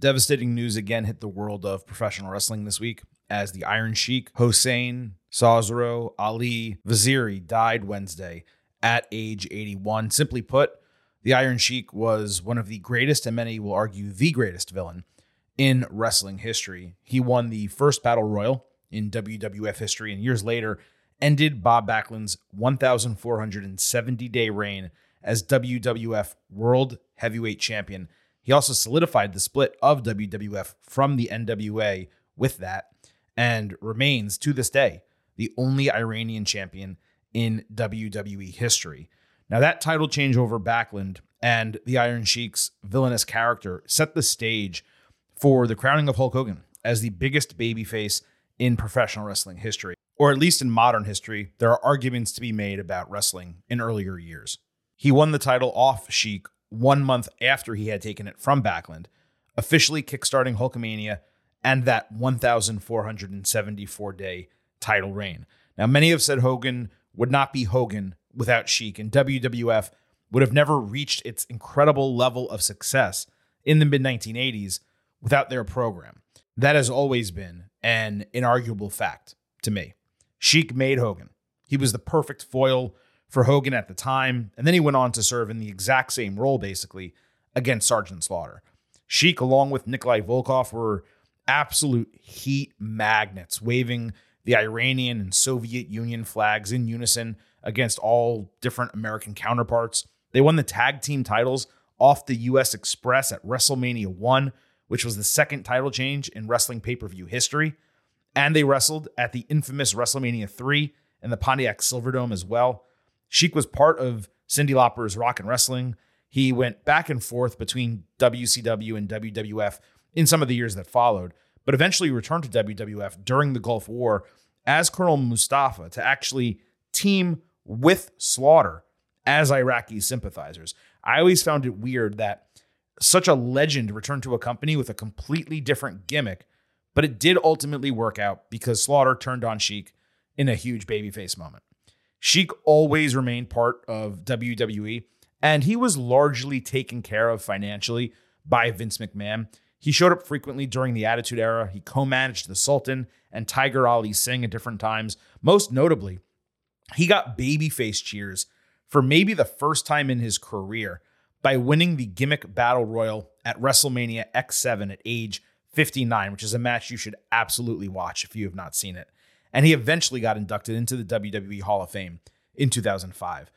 Devastating news again hit the world of professional wrestling this week as the Iron Sheik, Hossein, Khosrow, Ali, Vaziri died Wednesday at age 81. Simply put, the Iron Sheik was one of the greatest, and many will argue the greatest villain in wrestling history. He won the first battle royal in WWF history, and years later ended Bob Backlund's 1,470 day reign as WWF World Heavyweight Champion. He also solidified the split of WWF from the NWA with that and remains to this day the only Iranian champion in WWE history. Now, that title change over Backlund and the Iron Sheik's villainous character set the stage for the crowning of Hulk Hogan as the biggest babyface in professional wrestling history, or at least in modern history. There are arguments to be made about wrestling in earlier years. He won the title off Sheik one month after he had taken it from Backlund, officially kickstarting Hulkamania and that 1,474 day title reign. Now, many have said Hogan would not be Hogan without Sheik, and WWF would have never reached its incredible level of success in the mid 1980s without their program. That has always been an inarguable fact to me. Sheik made Hogan. He was the perfect foil for Hogan at the time, and then he went on to serve in the exact same role, basically, against Sergeant Slaughter. Sheik, along with Nikolai Volkov, were absolute heat magnets, waving the Iranian and Soviet Union flags in unison against all different American counterparts. They won the tag team titles off the US Express at WrestleMania 1, which was the second title change in wrestling pay per view history. And they wrestled at the infamous WrestleMania 3 in the Pontiac Silverdome as well. Sheik was part of Cyndi Lauper's Rock and Wrestling. He went back and forth between WCW and WWF in some of the years that followed, but eventually returned to WWF during the Gulf War as Colonel Mustafa to actually team with Slaughter as Iraqi sympathizers. I always found it weird that such a legend returned to a company with a completely different gimmick, but it did ultimately work out because Slaughter turned on Sheik in a huge babyface moment. Sheik always remained part of WWE, and he was largely taken care of financially by Vince McMahon. He showed up frequently during the Attitude Era. He co managed the Sultan and Tiger Ali Singh at different times. Most notably, he got babyface cheers for maybe the first time in his career by winning the gimmick battle royal at WrestleMania X7 at age 59, which is a match you should absolutely watch if you have not seen it. And he eventually got inducted into the WWE Hall of Fame in 2005.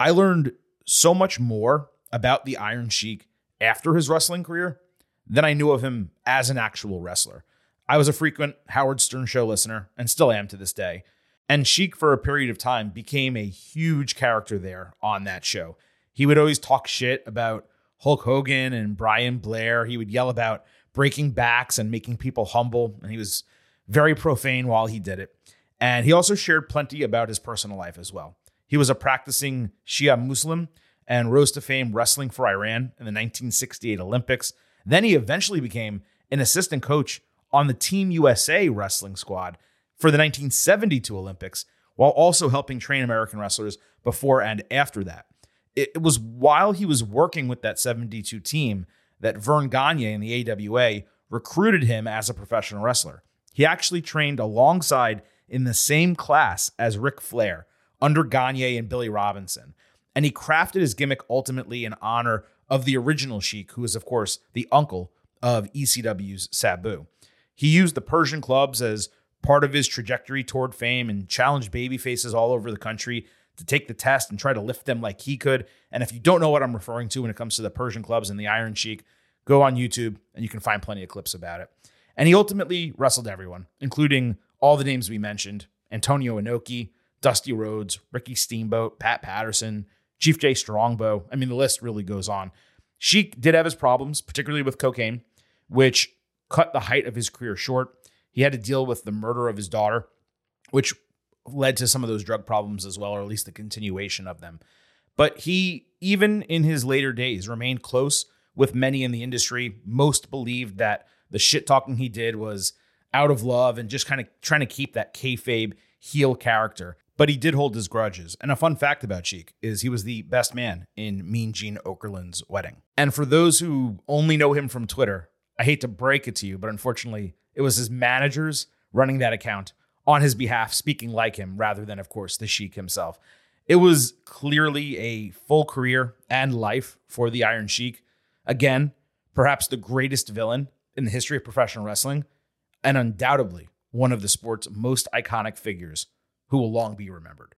I learned so much more about the Iron Sheik after his wrestling career than I knew of him as an actual wrestler. I was a frequent Howard Stern show listener and still am to this day. And Sheik, for a period of time, became a huge character there on that show. He would always talk shit about Hulk Hogan and Brian Blair. He would yell about breaking backs and making people humble. And he was very profane while he did it. And he also shared plenty about his personal life as well. He was a practicing Shia Muslim and rose to fame wrestling for Iran in the 1968 Olympics. Then he eventually became an assistant coach on the Team USA wrestling squad for the 1972 Olympics, while also helping train American wrestlers before and after that. It was while he was working with that 72 team that Verne Gagne in the AWA recruited him as a professional wrestler. He actually trained alongside in the same class as Ric Flair under Gagne and Billy Robinson. And he crafted his gimmick ultimately in honor of the original Sheik, who is, of course, the uncle of ECW's Sabu. He used the Persian clubs as part of his trajectory toward fame and challenged baby faces all over the country to take the test and try to lift them like he could. And if you don't know what I'm referring to when it comes to the Persian clubs and the Iron Sheik, go on YouTube and you can find plenty of clips about it. And he ultimately wrestled everyone, including all the names we mentioned Antonio Inoki, Dusty Rhodes, Ricky Steamboat, Pat Patterson, Chief Jay Strongbow. I mean, the list really goes on. Sheik did have his problems, particularly with cocaine, which cut the height of his career short. He had to deal with the murder of his daughter, which led to some of those drug problems as well, or at least the continuation of them. But he, even in his later days, remained close with many in the industry. Most believed that the shit talking he did was out of love and just kind of trying to keep that kayfabe heel character but he did hold his grudges. And a fun fact about Sheik is he was the best man in Mean Gene Okerlund's wedding. And for those who only know him from Twitter, I hate to break it to you, but unfortunately, it was his managers running that account on his behalf, speaking like him, rather than, of course, the Sheik himself. It was clearly a full career and life for the Iron Sheik. Again, perhaps the greatest villain in the history of professional wrestling, and undoubtedly one of the sport's most iconic figures who will long be remembered.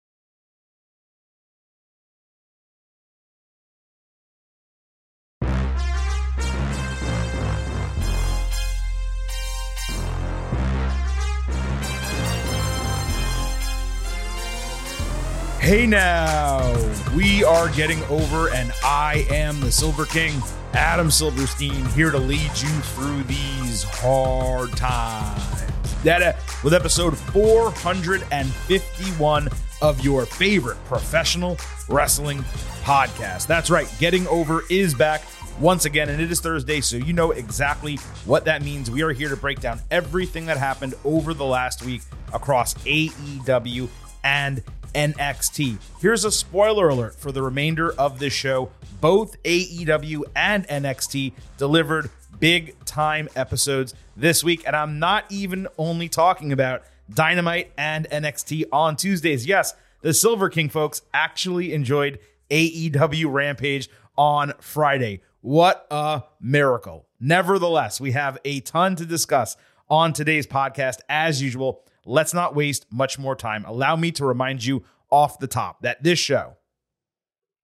Hey now, we are getting over, and I am the Silver King, Adam Silverstein, here to lead you through these hard times. That uh, with episode 451 of your favorite professional wrestling podcast. That's right, Getting Over is back once again, and it is Thursday, so you know exactly what that means. We are here to break down everything that happened over the last week across AEW and NXT. Here's a spoiler alert for the remainder of this show. Both AEW and NXT delivered big time episodes this week. And I'm not even only talking about Dynamite and NXT on Tuesdays. Yes, the Silver King folks actually enjoyed AEW Rampage on Friday. What a miracle. Nevertheless, we have a ton to discuss on today's podcast. As usual, let's not waste much more time. Allow me to remind you off the top that this show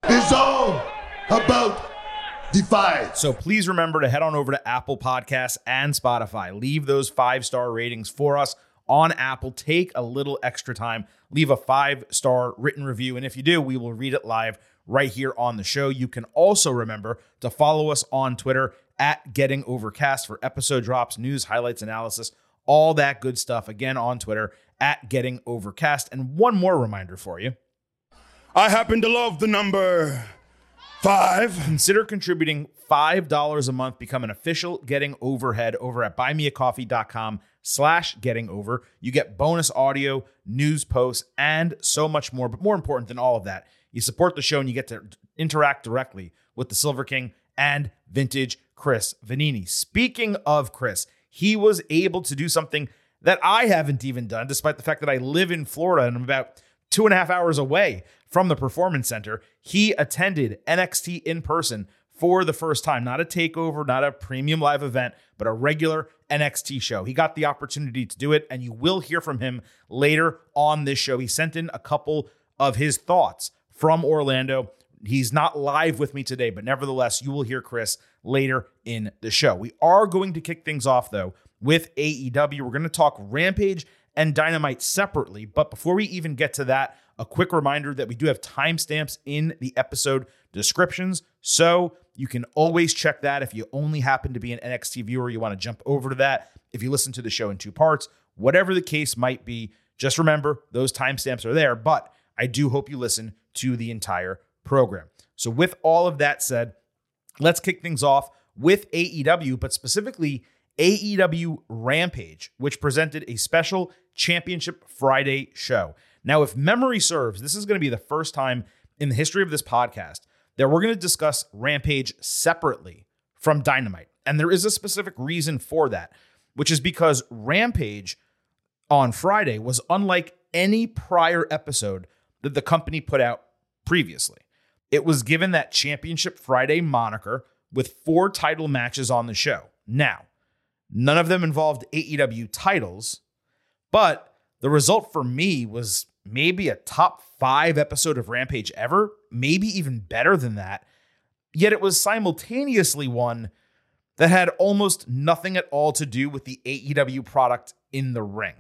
is all about Defy. So please remember to head on over to Apple Podcasts and Spotify. Leave those five star ratings for us on Apple. Take a little extra time, leave a five star written review. And if you do, we will read it live right here on the show. You can also remember to follow us on Twitter at Getting Overcast for episode drops, news, highlights, analysis, all that good stuff. Again, on Twitter at Getting Overcast. And one more reminder for you. I happen to love the number five. Consider contributing $5 a month. Become an official Getting Overhead over at buymeacoffee.com slash getting over. You get bonus audio, news posts, and so much more. But more important than all of that, you support the show and you get to interact directly with the Silver King and vintage Chris Vannini. Speaking of Chris, he was able to do something that I haven't even done, despite the fact that I live in Florida and I'm about two and a half hours away from the Performance Center. He attended NXT in person for the first time, not a takeover, not a premium live event, but a regular NXT show. He got the opportunity to do it, and you will hear from him later on this show. He sent in a couple of his thoughts from Orlando. He's not live with me today, but nevertheless, you will hear Chris later in the show. We are going to kick things off, though, with AEW. We're going to talk Rampage and Dynamite separately. But before we even get to that, a quick reminder that we do have timestamps in the episode descriptions. So you can always check that if you only happen to be an NXT viewer, you want to jump over to that. If you listen to the show in two parts, whatever the case might be, just remember those timestamps are there. But I do hope you listen to the entire program. So, with all of that said, let's kick things off with AEW, but specifically AEW Rampage, which presented a special Championship Friday show. Now, if memory serves, this is going to be the first time in the history of this podcast that we're going to discuss Rampage separately from Dynamite. And there is a specific reason for that, which is because Rampage on Friday was unlike any prior episode that the company put out previously. It was given that Championship Friday moniker with four title matches on the show. Now, none of them involved AEW titles, but the result for me was maybe a top five episode of Rampage ever, maybe even better than that. Yet it was simultaneously one that had almost nothing at all to do with the AEW product in the ring.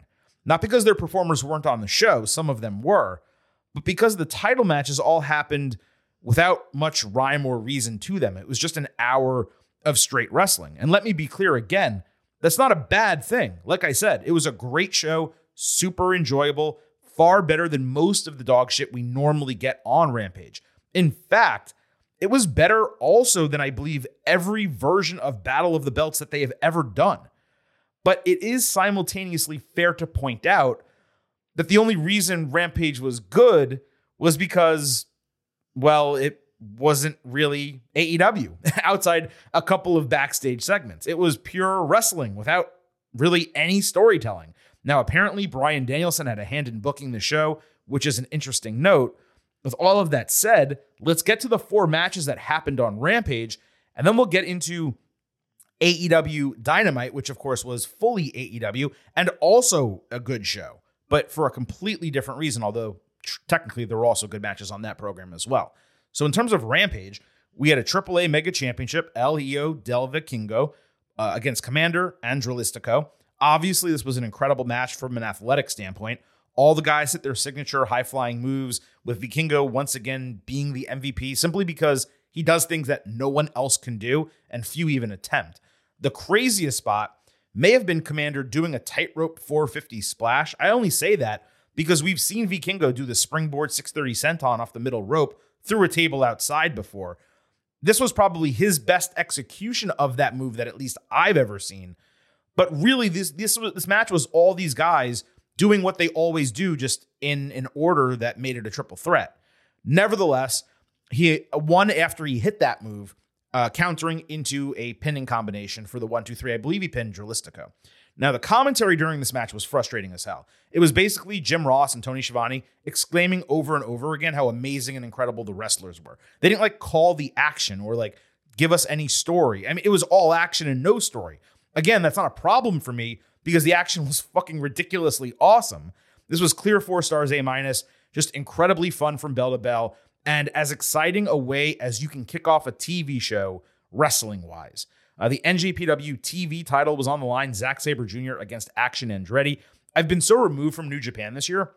Not because their performers weren't on the show, some of them were, but because the title matches all happened without much rhyme or reason to them. It was just an hour of straight wrestling. And let me be clear again, that's not a bad thing. Like I said, it was a great show, super enjoyable, far better than most of the dog shit we normally get on Rampage. In fact, it was better also than I believe every version of Battle of the Belts that they have ever done. But it is simultaneously fair to point out that the only reason Rampage was good was because, well, it wasn't really AEW outside a couple of backstage segments. It was pure wrestling without really any storytelling. Now, apparently, Bryan Danielson had a hand in booking the show, which is an interesting note. With all of that said, let's get to the four matches that happened on Rampage, and then we'll get into AEW Dynamite, which of course was fully AEW and also a good show, but for a completely different reason, although tr- technically there were also good matches on that program as well. So in terms of Rampage, we had a AAA Mega Championship, Hijo del Vikingo, uh, against Komander and Dralistico. Obviously, this was an incredible match from an athletic standpoint. All the guys hit their signature high flying moves, with Vikingo once again being the MVP simply because he does things that no one else can do and few even attempt. The craziest spot may have been Komander doing a tightrope 450 splash. I only say that because we've seen Vikingo do the springboard 630 senton off the middle rope through a table outside before. This was probably his best execution of that move that at least I've ever seen. But really, this this this match was all these guys doing what they always do, just in an order that made it a triple threat. Nevertheless, he won after he hit that move, uh, countering into a pinning combination for the one, two, three. I believe he pinned Dralistico. Now, the commentary during this match was frustrating as hell. It was basically Jim Ross and Tony Schiavone exclaiming over and over again how amazing and incredible the wrestlers were. They didn't like call the action or like give us any story. I mean, it was all action and no story. Again, that's not a problem for me because the action was fucking ridiculously awesome. This was clear four stars, A minus, just incredibly fun from bell to bell, and as exciting a way as you can kick off a TV show wrestling wise. Uh, the NJPW TV title was on the line. Zack Sabre Jr. against Action Andretti. I've been so removed from New Japan this year,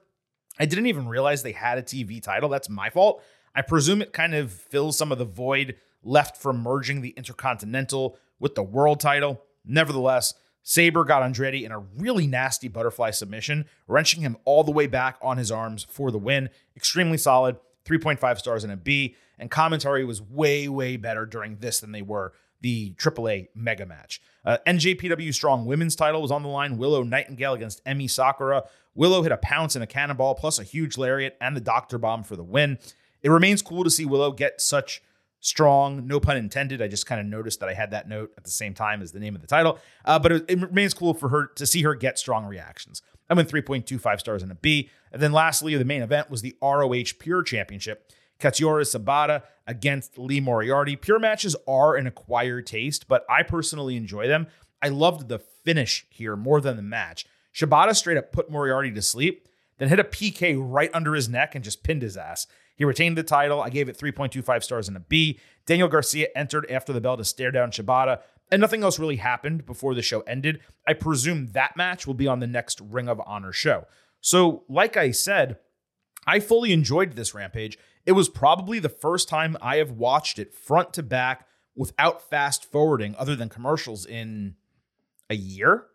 I didn't even realize they had a TV title. That's my fault. I presume it kind of fills some of the void left from merging the Intercontinental with the World title. Nevertheless, Sabre got Andretti in a really nasty butterfly submission, wrenching him all the way back on his arms for the win. Extremely solid, 3.5 stars and a B. And commentary was way, way better during this than they were the AAA mega match. Uh, NJPW Strong Women's title was on the line. Willow Nightingale against Emi Sakura. Willow hit a pounce and a cannonball, plus a huge lariat and the Doctor Bomb for the win. It remains cool to see Willow get such strong, no pun intended. I just kind of noticed that I had that note at the same time as the name of the title. Uh, but it, it, remains cool for her to see her get strong reactions. I went 3.25 stars and a B. And then lastly, the main event was the ROH Pure Championship. Katsuyori Shibata against Lee Moriarty. Pure matches are an acquired taste, but I personally enjoy them. I loved the finish here more than the match. Shibata straight up put Moriarty to sleep, then hit a PK right under his neck and just pinned his ass. He retained the title. I gave it 3.25 stars and a B. Daniel Garcia entered after the bell to stare down Shibata, and nothing else really happened before the show ended. I presume that match will be on the next Ring of Honor show. So, like I said, I fully enjoyed this Rampage. It was probably the first time I have watched it front to back without fast forwarding, other than commercials, in a year.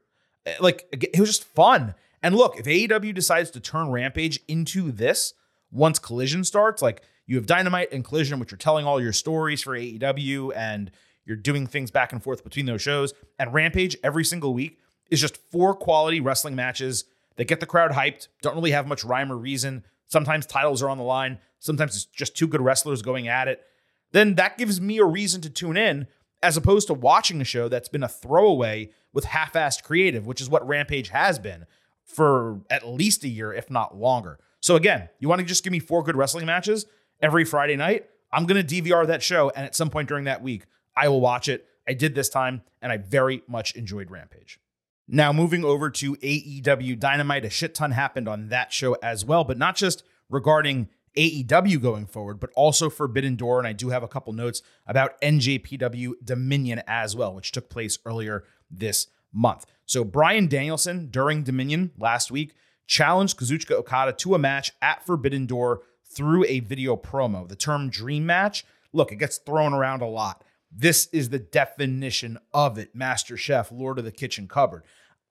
Eh, like, it was just fun. And look, if AEW decides to turn Rampage into this once Collision starts, like you have Dynamite and Collision, which are telling all your stories for AEW and you're doing things back and forth between those shows. And Rampage every single week is just four quality wrestling matches that get the crowd hyped, don't really have much rhyme or reason. Sometimes titles are on the line, sometimes it's just two good wrestlers going at it. Then that gives me a reason to tune in as opposed to watching a show that's been a throwaway with half assed creative, which is what Rampage has been for at least a year, if not longer. So, again, you want to just give me four good wrestling matches every Friday night? I'm going to DVR that show. And at some point during that week, I will watch it. I did this time, and I very much enjoyed Rampage. Now, moving over to AEW Dynamite, a shit ton happened on that show as well, but not just regarding AEW going forward, but also Forbidden Door. And I do have a couple notes about NJPW Dominion as well, which took place earlier this month. So, Bryan Danielson during Dominion last week challenged Kazuchika Okada to a match at Forbidden Door through a video promo. The term dream match, look, it gets thrown around a lot. This is the definition of it, Master Chef, Lord of the Kitchen Cupboard.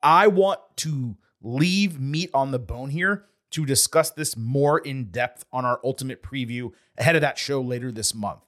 I want to leave meat on the bone here to discuss this more in depth on our ultimate preview ahead of that show later this month.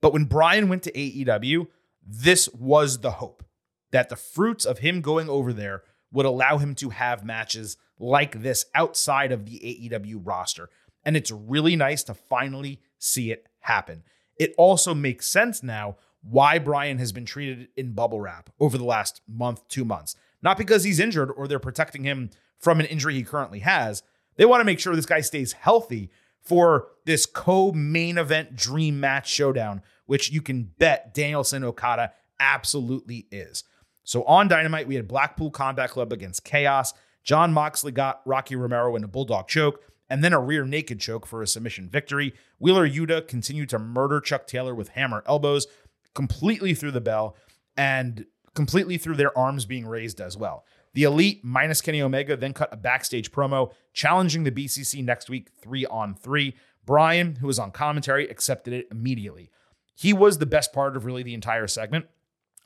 But when Bryan went to AEW, this was the hope that the fruits of him going over there would allow him to have matches like this outside of the AEW roster. And it's really nice to finally see it happen. it also makes sense now why Bryan has been treated in bubble wrap over the last month, two months. Not because he's injured or they're protecting him from an injury he currently has. They want to make sure this guy stays healthy for this co main event dream match showdown, which you can bet Danielson Okada absolutely is. So on Dynamite, we had Blackpool Combat Club against Chaos. Jon Moxley got Rocky Romero in a bulldog choke and then a rear naked choke for a submission victory. Wheeler Yuta continued to murder Chuck Taylor with hammer elbows completely through the bell and completely through their arms being raised as well. The Elite minus Kenny Omega then cut a backstage promo challenging the BCC next week, three on three. Bryan, who was on commentary, accepted it immediately. He was the best part of really the entire segment.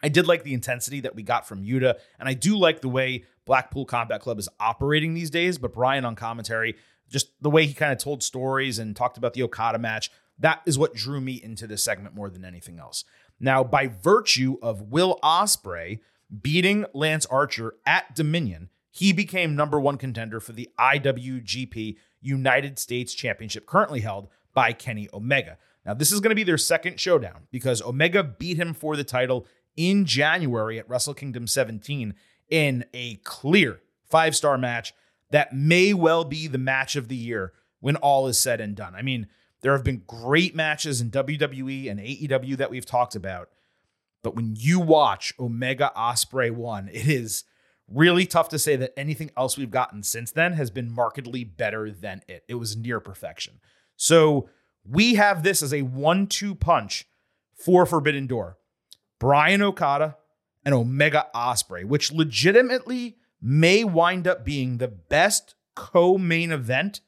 I did like the intensity that we got from Yuta, and I do like the way Blackpool Combat Club is operating these days. But Bryan on commentary, just the way he kind of told stories and talked about the Okada match, that is what drew me into this segment more than anything else. Now, by virtue of Will Ospreay beating Lance Archer at Dominion, he became number one contender for the IWGP United States Championship, currently held by Kenny Omega. Now, this is going to be their second showdown because Omega beat him for the title in January at Wrestle Kingdom 17 in a clear five star match that may well be the match of the year when all is said and done. I mean, there have been great matches in WWE and AEW that we've talked about, but when you watch Omega Ospreay 1, it is really tough to say that anything else we've gotten since then has been markedly better than it. It was near perfection. So we have this as a one two punch for Forbidden Door Bryan Okada and Omega Ospreay, which legitimately may wind up being the best co main event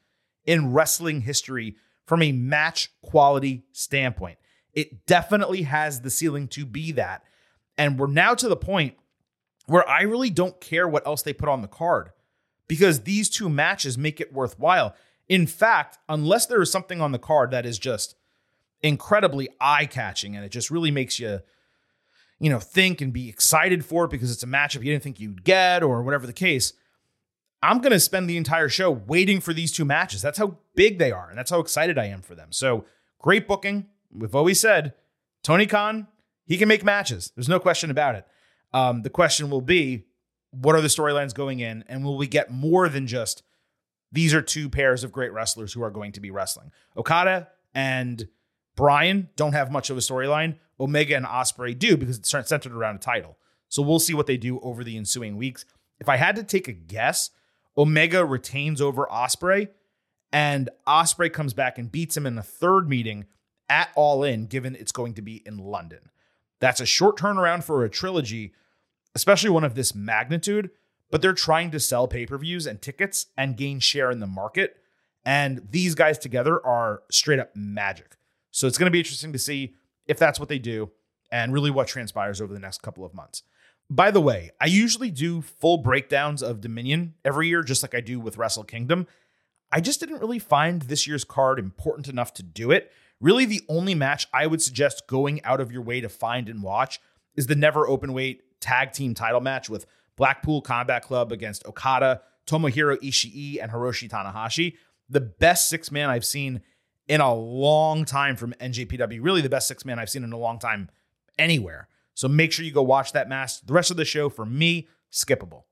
in wrestling history from a match quality standpoint. It definitely has the ceiling to be that. And we're now to the point where I really don't care what else they put on the card because these two matches make it worthwhile. In fact, unless there is something on the card that is just incredibly eye catching and it just really makes you, you know, think and be excited for it because it's a matchup you didn't think you'd get or whatever the case, I'm going to spend the entire show waiting for these two matches. That's how big they are, and that's how excited I am for them. So great booking. We've always said Tony Khan, he can make matches. There's no question about it. Um, the question will be, what are the storylines going in, and will we get more than just these are two pairs of great wrestlers who are going to be wrestling? Okada and Bryan don't have much of a storyline. Omega and Ospreay do because it's centered around a title. So we'll see what they do over the ensuing weeks. If I had to take a guess, Omega retains over Ospreay, and Ospreay comes back and beats him in the third meeting at All In, given it's going to be in London. That's a short turnaround for a trilogy, especially one of this magnitude, but they're trying to sell pay per views and tickets and gain share in the market. And these guys together are straight up magic. So it's going to be interesting to see if that's what they do and really what transpires over the next couple of months. By the way, I usually do full breakdowns of Dominion every year, just like I do with Wrestle Kingdom. I just didn't really find this year's card important enough to do it. Really, the only match I would suggest going out of your way to find and watch is the never open weight tag team title match with Blackpool Combat Club against Okada, Tomohiro Ishii, and Hiroshi Tanahashi. The best six man I've seen in a long time from NJPW. Really, the best six man I've seen in a long time anywhere. So make sure you go watch that match. The rest of the show, for me, skippable.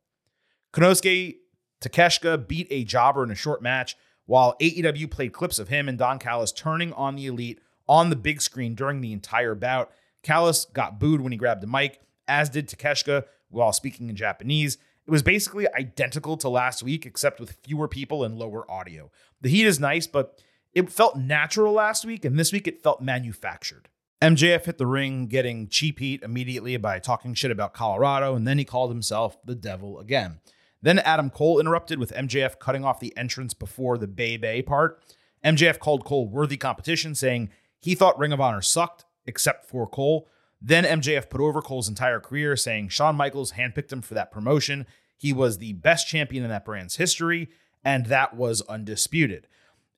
Konosuke Takeshita beat a jobber in a short match, while AEW played clips of him and Don Callis turning on the Elite on the big screen during the entire bout. Callis got booed when he grabbed the mic, as did Takeshita while speaking in Japanese. It was basically identical to last week, except with fewer people and lower audio. The heat is nice, but it felt natural last week, and this week it felt manufactured. MJF hit the ring, getting cheap heat immediately by talking shit about Colorado, and then he called himself the devil again. Then Adam Cole interrupted with MJF cutting off the entrance before the Bay Bay part. MJF called Cole worthy competition, saying he thought Ring of Honor sucked, except for Cole. Then MJF put over Cole's entire career, saying Shawn Michaels handpicked him for that promotion. He was the best champion in that brand's history, and that was undisputed.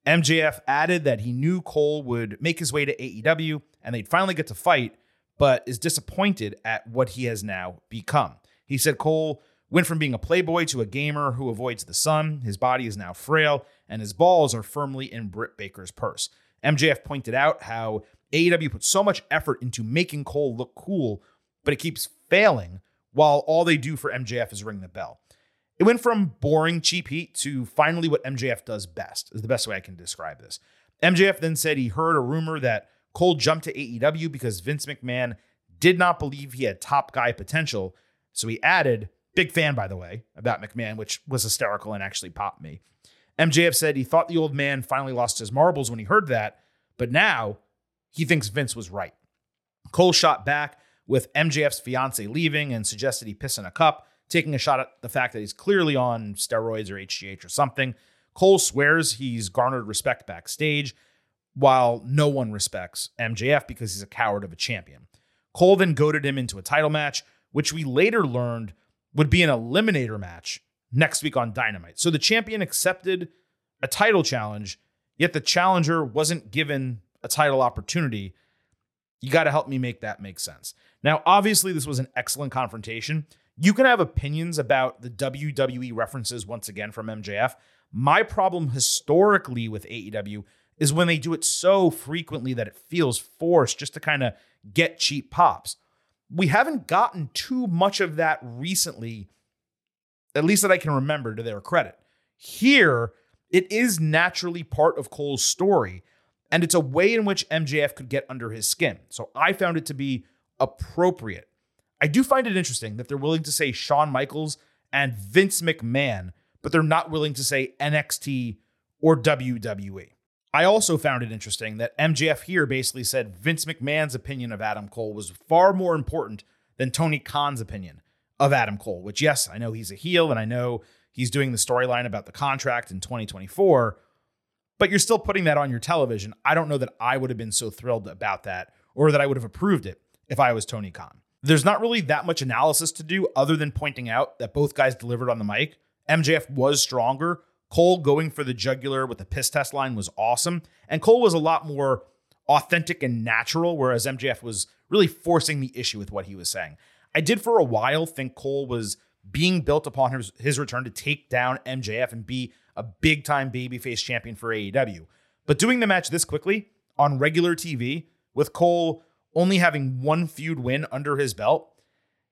MJF added that he knew Cole would make his way to AEW and they'd finally get to fight, but is disappointed at what he has now become. He said Cole went from being a playboy to a gamer who avoids the sun. His body is now frail, and his balls are firmly in Britt Baker's purse. MJF pointed out how AEW put so much effort into making Cole look cool, but it keeps failing while all they do for MJF is ring the bell. It went from boring cheap heat to finally what MJF does best, is the best way I can describe this. MJF then said he heard a rumor that Cole jumped to AEW because Vince McMahon did not believe he had top guy potential. So he added, big fan, by the way, about McMahon, which was hysterical and actually popped me. MJF said he thought the old man finally lost his marbles when he heard that, but now he thinks Vince was right. Cole shot back with MJF's fiance leaving and suggested he piss in a cup, taking a shot at the fact that he's clearly on steroids or HGH or something. Cole swears he's garnered respect backstage, while no one respects MJF because he's a coward of a champion. Cole then goaded him into a title match, which we later learned would be an eliminator match next week on Dynamite. So the champion accepted a title challenge, yet the challenger wasn't given a title opportunity. You got to help me make that make sense. Now, obviously, this was an excellent confrontation. You can have opinions about the WWE references once again from MJF. My problem historically with AEW is when they do it so frequently that it feels forced just to kind of get cheap pops. We haven't gotten too much of that recently, at least that I can remember to their credit. Here, it is naturally part of Cole's story, and it's a way in which MJF could get under his skin. So I found it to be appropriate. I do find it interesting that they're willing to say Shawn Michaels and Vince McMahon, but they're not willing to say NXT or WWE. I also found it interesting that MJF here basically said Vince McMahon's opinion of Adam Cole was far more important than Tony Khan's opinion of Adam Cole, which, yes, I know he's a heel and I know he's doing the storyline about the contract in 2024, but you're still putting that on your television. I don't know that I would have been so thrilled about that or that I would have approved it if I was Tony Khan. There's not really that much analysis to do other than pointing out that both guys delivered on the mic. MJF was stronger, Cole going for the jugular with the piss test line was awesome. And Cole was a lot more authentic and natural, whereas MJF was really forcing the issue with what he was saying. I did for a while think Cole was being built upon his, his return to take down MJF and be a big time babyface champion for AEW. But doing the match this quickly on regular TV with Cole only having one feud win under his belt,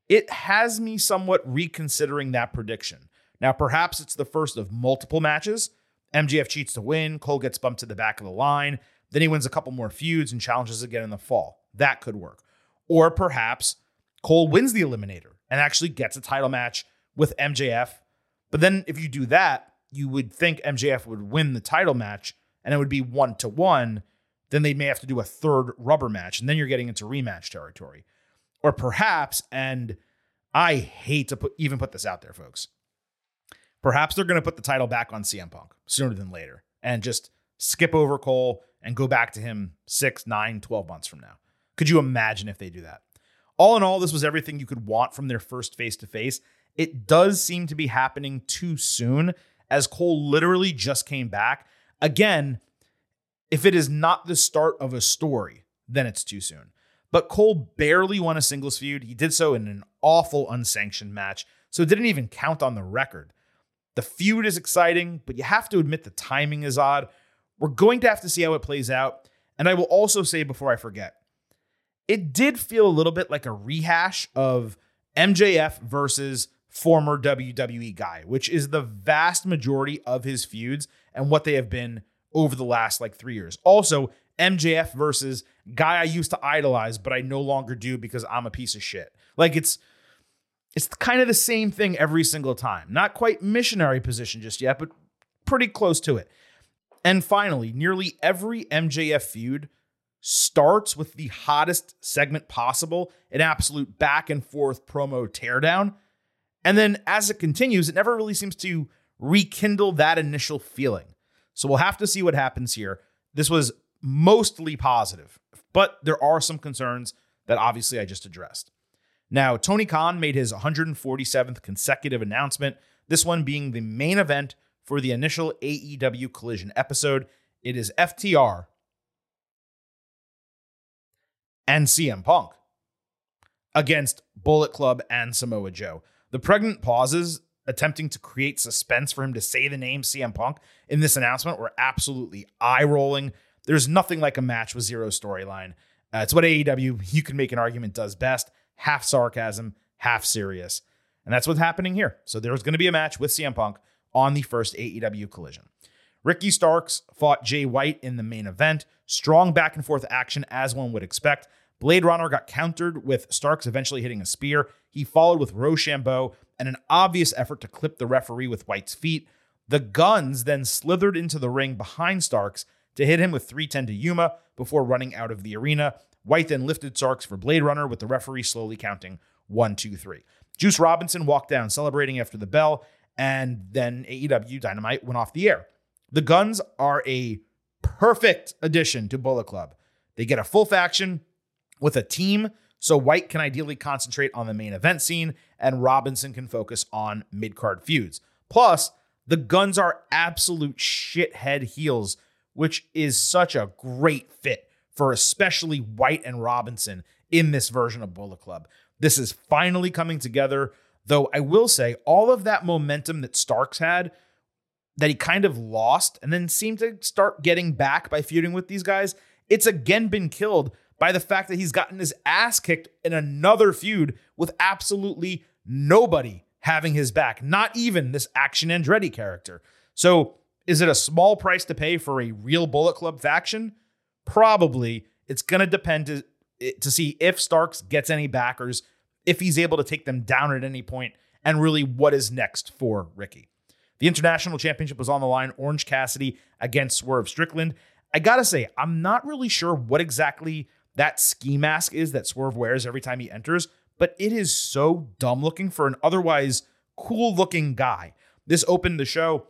it has me somewhat reconsidering that prediction. Now, perhaps it's the first of multiple matches. MJF cheats to win, Cole gets bumped to the back of the line, then he wins a couple more feuds and challenges again in the fall. That could work. Or perhaps Cole wins the Eliminator and actually gets a title match with MJF. But then if you do that, you would think MJF would win the title match and it would be one to one. Then they may have to do a third rubber match, and then you're getting into rematch territory. Or perhaps, and I hate to put even put this out there, folks. Perhaps they're going to put the title back on CM Punk sooner than later and just skip over Cole and go back to him six, nine, 12 months from now. Could you imagine if they do that? All in all, this was everything you could want from their first face to face. It does seem to be happening too soon as Cole literally just came back. Again, if it is not the start of a story, then it's too soon. But Cole barely won a singles feud. He did so in an awful unsanctioned match, so it didn't even count on the record. The feud is exciting, but you have to admit the timing is odd. We're going to have to see how it plays out. And I will also say before I forget, it did feel a little bit like a rehash of MJF versus former WWE guy, which is the vast majority of his feuds and what they have been over the last like three years. Also, MJF versus guy I used to idolize, but I no longer do because I'm a piece of shit. Like it's it's kind of the same thing every single time. Not quite missionary position just yet, but pretty close to it. And finally, nearly every MJF feud starts with the hottest segment possible, an absolute back and forth promo teardown. And then as it continues, it never really seems to rekindle that initial feeling. So we'll have to see what happens here. This was mostly positive, but there are some concerns that obviously I just addressed. Now, Tony Khan made his 147th consecutive announcement, this one being the main event for the initial AEW Collision episode. It is FTR and CM Punk against Bullet Club and Samoa Joe. The pregnant pauses attempting to create suspense for him to say the name CM Punk in this announcement were absolutely eye rolling. There's nothing like a match with zero storyline. Uh, it's what AEW, you can make an argument, does best half sarcasm, half serious. And that's what's happening here. So there's going to be a match with CM Punk on the first AEW collision. Ricky Starks fought Jay White in the main event. Strong back and forth action, as one would expect. Blade Runner got countered with Starks eventually hitting a spear. He followed with Roshambo and an obvious effort to clip the referee with White's feet. The Gunns then slithered into the ring behind Starks to hit him with 310 to Yuma before running out of the arena. White then lifted Starks for Blade Runner with the referee slowly counting one, two, three. Juice Robinson walked down celebrating after the bell, and then AEW Dynamite went off the air. The Gunns are a perfect addition to Bullet Club. They get a full faction with a team, so White can ideally concentrate on the main event scene, and Robinson can focus on mid card feuds. Plus, the Gunns are absolute shithead heels, which is such a great fit for especially White and Robinson in this version of Bullet Club. This is finally coming together, though I will say all of that momentum that Starks had that he kind of lost and then seemed to start getting back by feuding with these guys, it's again been killed by the fact that he's gotten his ass kicked in another feud with absolutely nobody having his back, not even this Action Andretti character. So, is it a small price to pay for a real Bullet Club faction? Probably. It's going to depend to, to see if Starks gets any backers, if he's able to take them down at any point, and really what is next for Ricky. The International Championship was on the line, Orange Cassidy against Swerve Strickland. I gotta say, I'm not really sure what exactly that ski mask is that Swerve wears every time he enters, but it is so dumb looking for an otherwise cool looking guy. This opened the show.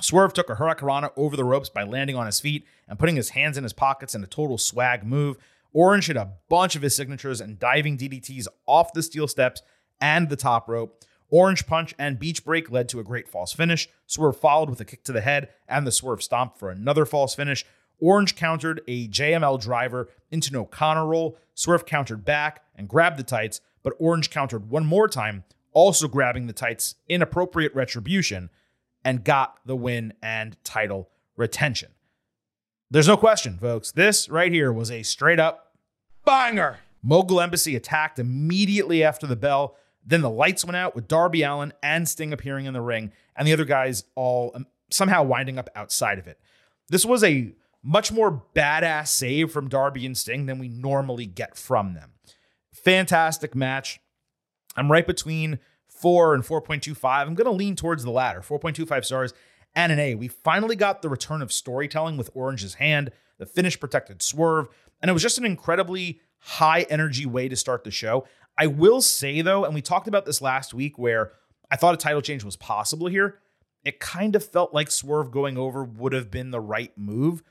Swerve took a Hurricanrana over the ropes by landing on his feet and putting his hands in his pockets in a total swag move. Orange hit a bunch of his signatures and diving DDTs off the steel steps and the top rope. Orange Punch and Beach Break led to a great false finish. Swerve followed with a kick to the head and the Swerve Stomp for another false finish. Orange countered a JML driver into an O'Connor roll. Swerve countered back and grabbed the tights, but Orange countered one more time, also grabbing the tights in appropriate retribution, and got the win and title retention. There's no question, folks. This right here was a straight up Banger. Mogul Embassy attacked immediately after the bell. Then the lights went out with Darby Allin and Sting appearing in the ring, and the other guys all um, somehow winding up outside of it. This was a much more badass save from Darby and Sting than we normally get from them. Fantastic match. I'm right between four and 4.25. I'm going to lean towards the latter, 4.25 stars and an A. We finally got the return of storytelling with Orange's hand. The finish protected Swerve, and it was just an incredibly high energy way to start the show. I will say though, and we talked about this last week where I thought a title change was possible here. It kind of felt like Swerve going over would have been the right move.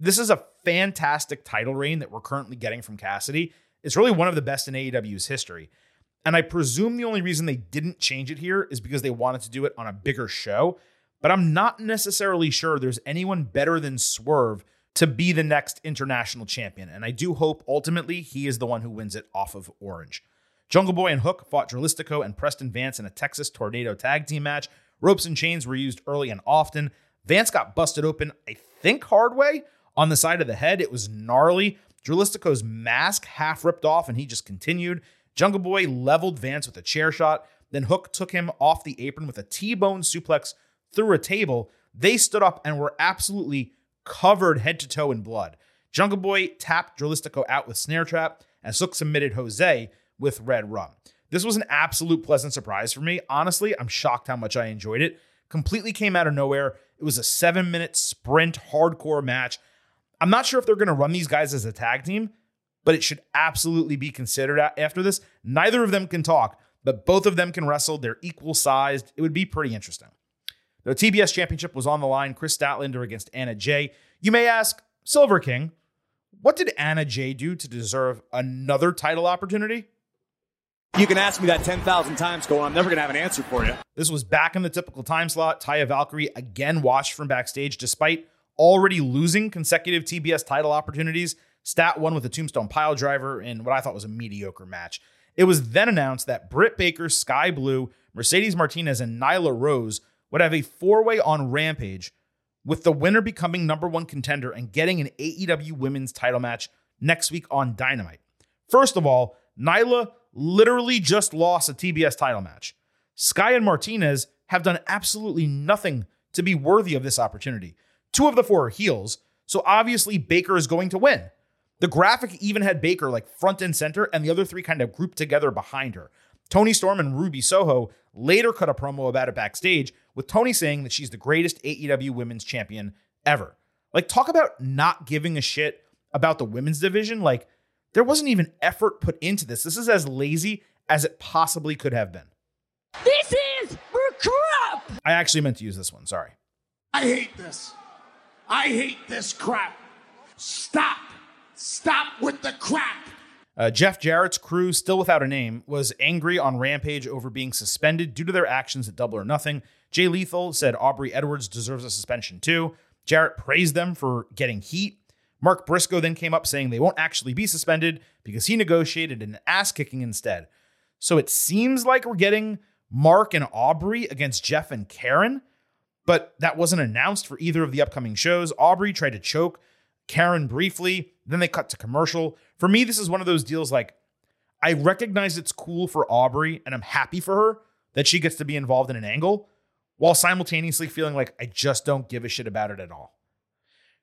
This is a fantastic title reign that we're currently getting from Cassidy. It's really one of the best in AEW's history. And I presume the only reason they didn't change it here is because they wanted to do it on a bigger show. But I'm not necessarily sure there's anyone better than Swerve to be the next international champion. And I do hope ultimately he is the one who wins it off of Orange. Jungle Boy and Hook fought Dralistico and Preston Vance in a Texas Tornado tag team match. Ropes and chains were used early and often. Vance got busted open, I think, hard way on the side of the head. It was gnarly. Dralistico's mask half ripped off and he just continued. Jungle Boy leveled Vance with a chair shot. Then Hook took him off the apron with a T bone suplex through a table. They stood up and were absolutely covered head to toe in blood. Jungle Boy tapped Dralistico out with snare trap as Hook submitted Jose with Red Rum. This was an absolute pleasant surprise for me. Honestly, I'm shocked how much I enjoyed it. Completely came out of nowhere. It was a seven minute sprint hardcore match. I'm not sure if they're going to run these guys as a tag team, but it should absolutely be considered after this. Neither of them can talk, but both of them can wrestle. They're equal sized. It would be pretty interesting. The TBS Championship was on the line. Kris Statlander against Anna Jay. You may ask, Silver King, what did Anna Jay do to deserve another title opportunity? You can ask me that 10,000 times, Cole. I'm never going to have an answer for you. This was back in the typical time slot. Taya Valkyrie again watched from backstage despite already losing consecutive TBS title opportunities. Stat won with a tombstone pile driver in what I thought was a mediocre match. It was then announced that Britt Baker, Skye Blue, Mercedes Martinez, and Nyla Rose would have a four way on Rampage. with the winner becoming number one contender and getting an AEW women's title match next week on Dynamite. First of all, Nyla literally just lost a TBS title match. Sky and Martinez have done absolutely nothing to be worthy of this opportunity. Two of the four are heels, so obviously Baker is going to win. The graphic even had Baker like front and center, and the other three kind of grouped together behind her. Toni Storm and Ruby Soho later cut a promo about it backstage, with Toni saying that she's the greatest AEW women's champion ever. Like, talk about not giving a shit about the women's division. Like, there wasn't even effort put into this. This is as lazy as it possibly could have been. This is crap! I actually meant to use this one. Sorry. I hate this. I hate this crap. Stop. Stop with the crap. Uh, Jeff Jarrett's crew, still without a name, was angry on Rampage over being suspended due to their actions at Double or Nothing. Jay Lethal said Aubrey Edwards deserves a suspension too. Jarrett praised them for getting heat. Mark Briscoe then came up saying they won't actually be suspended because he negotiated an ass kicking instead. So it seems like we're getting Mark and Aubrey against Jeff and Karen, but that wasn't announced for either of the upcoming shows. Aubrey tried to choke Karen briefly, then they cut to commercial. For me, this is one of those deals like I recognize it's cool for Aubrey and I'm happy for her that she gets to be involved in an angle while simultaneously feeling like I just don't give a shit about it at all.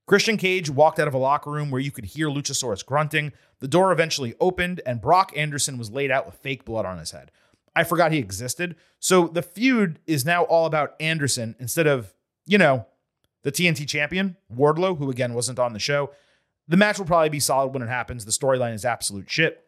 Christian Cage walked out of a locker room where you could hear Luchasaurus grunting. The door eventually opened and Brock Anderson was laid out with fake blood on his head. I forgot he existed. So the feud is now all about Anderson instead of, you know, the TNT champion, Wardlow, who again wasn't on the show. The match will probably be solid when it happens. The storyline is absolute shit.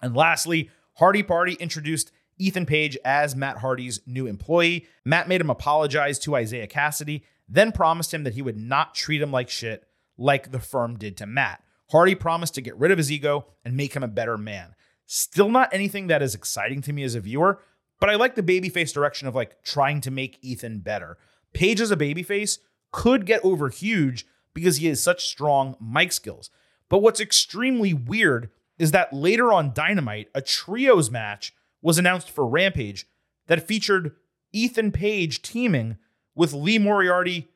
And lastly, Hardy Party introduced Ethan Page as Matt Hardy's new employee. Matt made him apologize to Isiah Kassidy, then promised him that he would not treat him like shit like the firm did to Matt. Hardy promised to get rid of his ego and make him a better man. Still not anything that is exciting to me as a viewer, but I like the babyface direction of like trying to make Ethan better. Page as a babyface could get over huge because he has such strong mic skills. But what's extremely weird is that later on Dynamite, a trios match was announced for Rampage that featured Ethan Page teaming with Lee Moriarty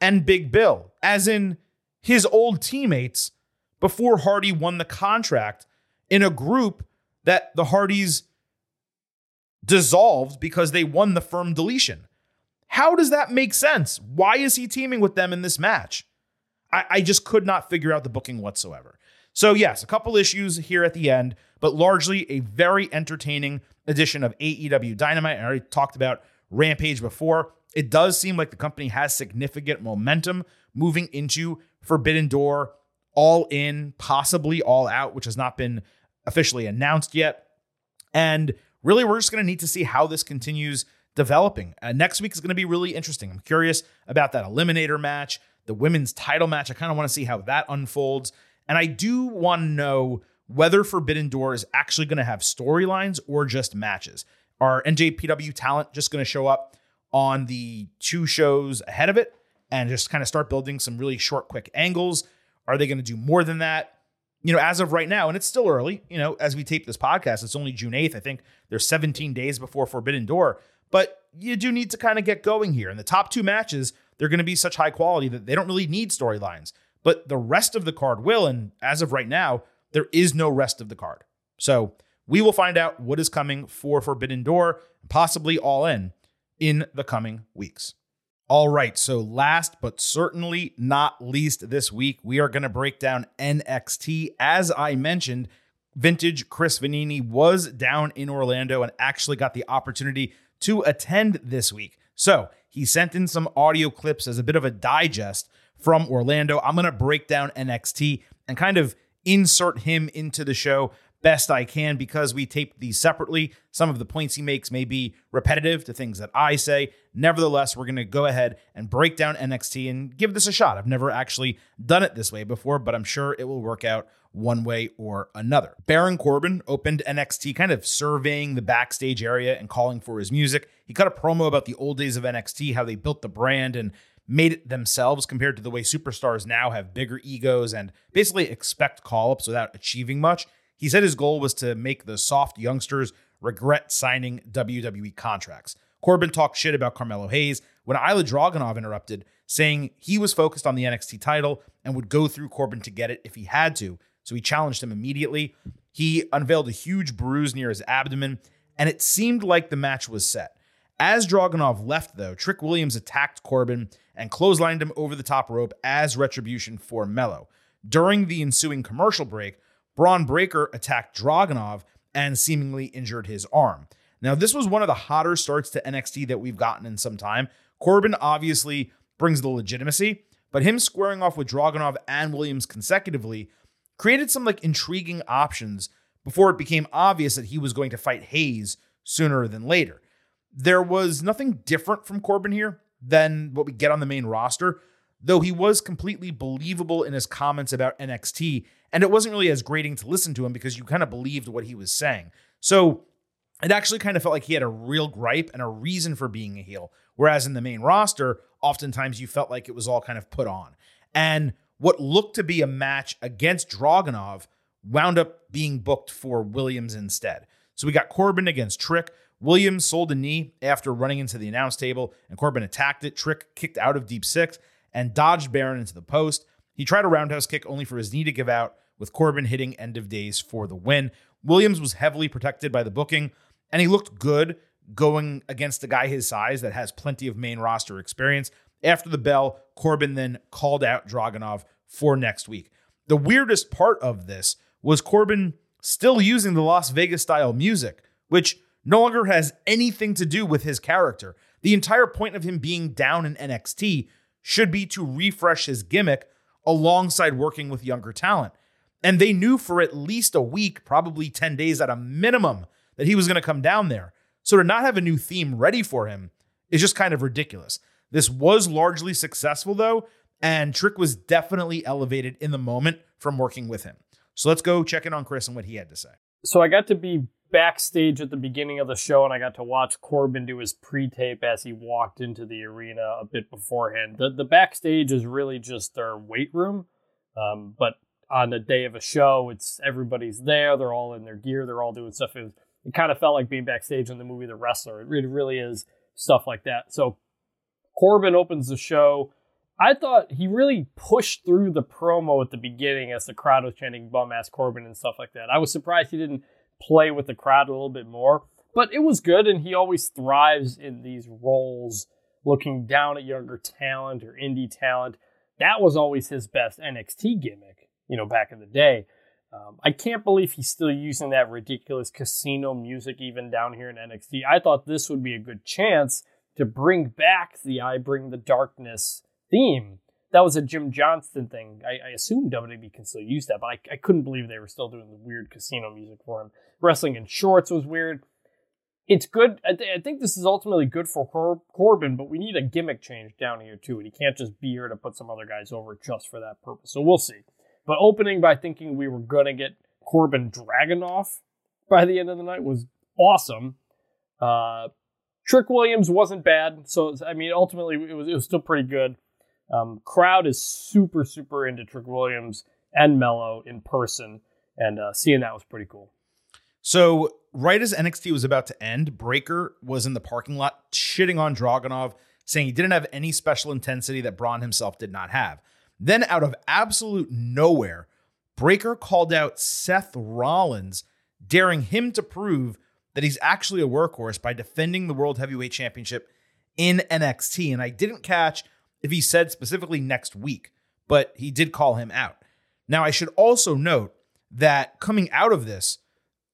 and Big Bill, as in his old teammates before Hardy won the contract in a group that the Hardys dissolved because they won the firm deletion. How does that make sense? Why is he teaming with them in this match? I, I just could not figure out the booking whatsoever. So, yes, a couple issues here at the end, but largely a very entertaining edition of AEW Dynamite. I already talked about Rampage before. It does seem like the company has significant momentum moving into Forbidden Door, all in, possibly all out, which has not been officially announced yet. And really, we're just going to need to see how this continues developing. Uh, next week is going to be really interesting. I'm curious about that Eliminator match, the women's title match. I kind of want to see how that unfolds. And I do want to know whether Forbidden Door is actually going to have storylines or just matches. Are NJPW talent just going to show up on the two shows ahead of it and just kind of start building some really short, quick angles? Are they going to do more than that? You know, as of right now, and it's still early, you know, as we tape this podcast, it's only June 8th. I think there's 17 days before Forbidden Door, but you do need to kind of get going here. And the top two matches, they're going to be such high quality that they don't really need storylines. But the rest of the card will. And as of right now, there is no rest of the card. So we will find out what is coming for Forbidden Door, possibly all in, in the coming weeks. All right, so last but certainly not least this week, we are going to break down NXT. As I mentioned, vintage Chris Vannini was down in Orlando and actually got the opportunity to attend this week. So he sent in some audio clips as a bit of a digest from Orlando. I'm going to break down NXT and kind of insert him into the show best I can because we taped these separately. Some of the points he makes may be repetitive to things that I say. Nevertheless, we're going to go ahead and break down NXT and give this a shot. I've never actually done it this way before, but I'm sure it will work out one way or another. Baron Corbin opened NXT kind of surveying the backstage area and calling for his music. He cut a promo about the old days of NXT, how they built the brand and made it themselves compared to the way superstars now have bigger egos and basically expect call ups without achieving much. He said his goal was to make the soft youngsters regret signing WWE contracts. Corbin talked shit about Carmelo Hayes when Ilja Dragunov interrupted, saying he was focused on the NXT title and would go through Corbin to get it if he had to. So he challenged him immediately. He unveiled a huge bruise near his abdomen, and it seemed like the match was set. As Dragunov left, though, Trick Williams attacked Corbin and clotheslined him over the top rope as retribution for Mello. During the ensuing commercial break, Bron Breakker attacked Dragunov and seemingly injured his arm. Now, this was one of the hotter starts to NXT that we've gotten in some time. Corbin obviously brings the legitimacy, but him squaring off with Dragunov and Williams consecutively created some like intriguing options before it became obvious that he was going to fight Hayes sooner than later. There was nothing different from Corbin here than what we get on the main roster, though he was completely believable in his comments about NXT, and it wasn't really as grating to listen to him because you kind of believed what he was saying. So it actually kind of felt like he had a real gripe and a reason for being a heel. Whereas in the main roster, oftentimes you felt like it was all kind of put on. And what looked to be a match against Dragunov wound up being booked for Williams instead. So we got Corbin against Trick. Williams sold a knee after running into the announce table, and Corbin attacked it. Trick kicked out of deep six and dodged Baron into the post. He tried a roundhouse kick only for his knee to give out, with Corbin hitting end of days for the win. Williams was heavily protected by the booking, and he looked good going against a guy his size that has plenty of main roster experience. After the bell, Corbin then called out Dragunov for next week. The weirdest part of this was Corbin still using the Las Vegas style music, which no longer has anything to do with his character. The entire point of him being down in NXT should be to refresh his gimmick alongside working with younger talent. And they knew for at least a week, probably 10 days at a minimum, that he was going to come down there. So to not have a new theme ready for him is just kind of ridiculous. This was largely successful, though, and Trick was definitely elevated in the moment from working with him. So let's go check in on Chris and what he had to say. So I got to be backstage at the beginning of the show and I got to watch Corbin do his pre-tape as he walked into the arena a bit beforehand. The the backstage is really just their weight room. Um, but on the day of a show, it's everybody's there, they're all in their gear, they're all doing stuff. It, it kind of felt like being backstage in the movie The Wrestler. It really, really is stuff like that. So Corbin opens the show I thought he really pushed through the promo at the beginning as the crowd was chanting bum ass Corbin and stuff like that. I was surprised he didn't play with the crowd a little bit more, but it was good and he always thrives in these roles looking down at younger talent or indie talent. That was always his best NXT gimmick, you know, back in the day. Um, I can't believe he's still using that ridiculous casino music even down here in NXT. I thought this would be a good chance to bring back the I Bring the Darkness theme. That was a Jim Johnston thing. I, I assume WWE can still use that, but I, I couldn't believe they were still doing the weird casino music for him. Wrestling in shorts was weird. It's good. I, th- I think this is ultimately good for Cor- Corbin, but we need a gimmick change down here too. And he can't just be here to put some other guys over just for that purpose. So we'll see. But opening by thinking we were going to get Corbin Dragunov by the end of the night was awesome. Uh, Trick Williams wasn't bad. So, I mean, ultimately, it was, it was still pretty good. Um, crowd is super, super into Trick Williams and Mello in person, and uh, seeing that was pretty cool. So, right as NXT was about to end, Breakker was in the parking lot shitting on Dragunov, saying he didn't have any special intensity that Bron himself did not have. Then, out of absolute nowhere, Breakker called out Seth Rollins, daring him to prove that he's actually a workhorse by defending the World Heavyweight Championship in NXT. And I didn't catch if he said specifically next week, but he did call him out. Now, I should also note that coming out of this,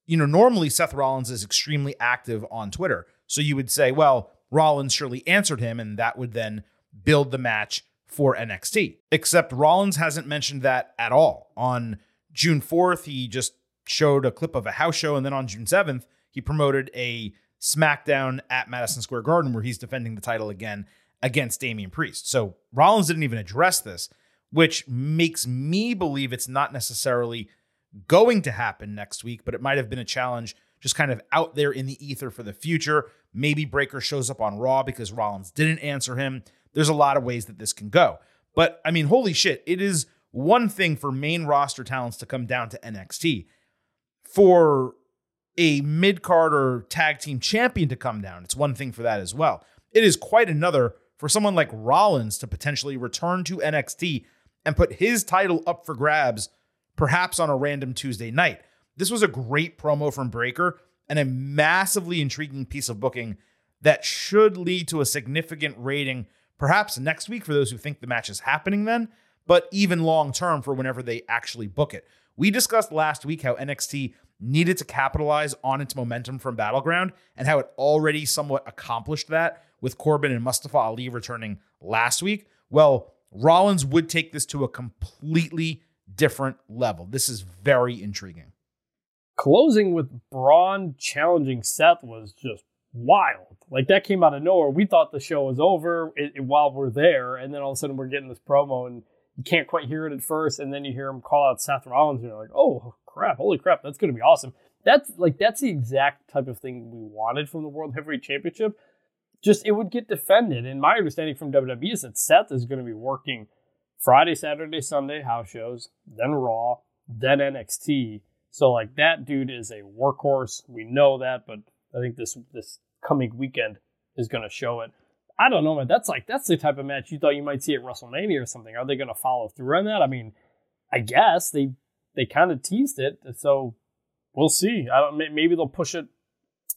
you know, normally Seth Rollins is extremely active on Twitter. So you would say, well, Rollins surely answered him, and that would then build the match for NXT. Except Rollins hasn't mentioned that at all. On June 4th, he just showed a clip of a house show, and then on June 7th, he promoted a SmackDown at Madison Square Garden where he's defending the title again against Damian Priest. So Rollins didn't even address this, which makes me believe it's not necessarily going to happen next week, but it might have been a challenge just kind of out there in the ether for the future. Maybe Breakker shows up on Raw because Rollins didn't answer him. There's a lot of ways that this can go. But I mean, holy shit, it is one thing for main roster talents to come down to NXT. For a mid card or tag team champion to come down. It's one thing for that as well. It is quite another for someone like Rollins to potentially return to NXT and put his title up for grabs, perhaps on a random Tuesday night. This was a great promo from Breakker and a massively intriguing piece of booking that should lead to a significant rating, perhaps next week for those who think the match is happening then, but even long term for whenever they actually book it. We discussed last week how NXT needed to capitalize on its momentum from Battleground and how it already somewhat accomplished that with Corbin and Mustafa Ali returning last week. Well, Rollins would take this to a completely different level. This is very intriguing. Closing with Bron challenging Seth was just wild. Like that came out of nowhere. We thought the show was over it, it, while we're there, and then all of a sudden we're getting this promo, and you can't quite hear it at first, and then you hear him call out Seth Rollins, and you're like, oh crap, holy crap, that's going to be awesome. That's like that's the exact type of thing we wanted from the World Heavyweight Championship. Just it would get defended. And my understanding from WWE is that Seth is going to be working Friday, Saturday, Sunday house shows, then Raw, then NXT. So like that dude is a workhorse. We know that, but I think this this coming weekend is going to show it. I don't know, man. That's like that's the type of match you thought you might see at WrestleMania or something. Are they going to follow through on that? I mean, I guess they they kind of teased it, so we'll see. I don't. Maybe they'll push it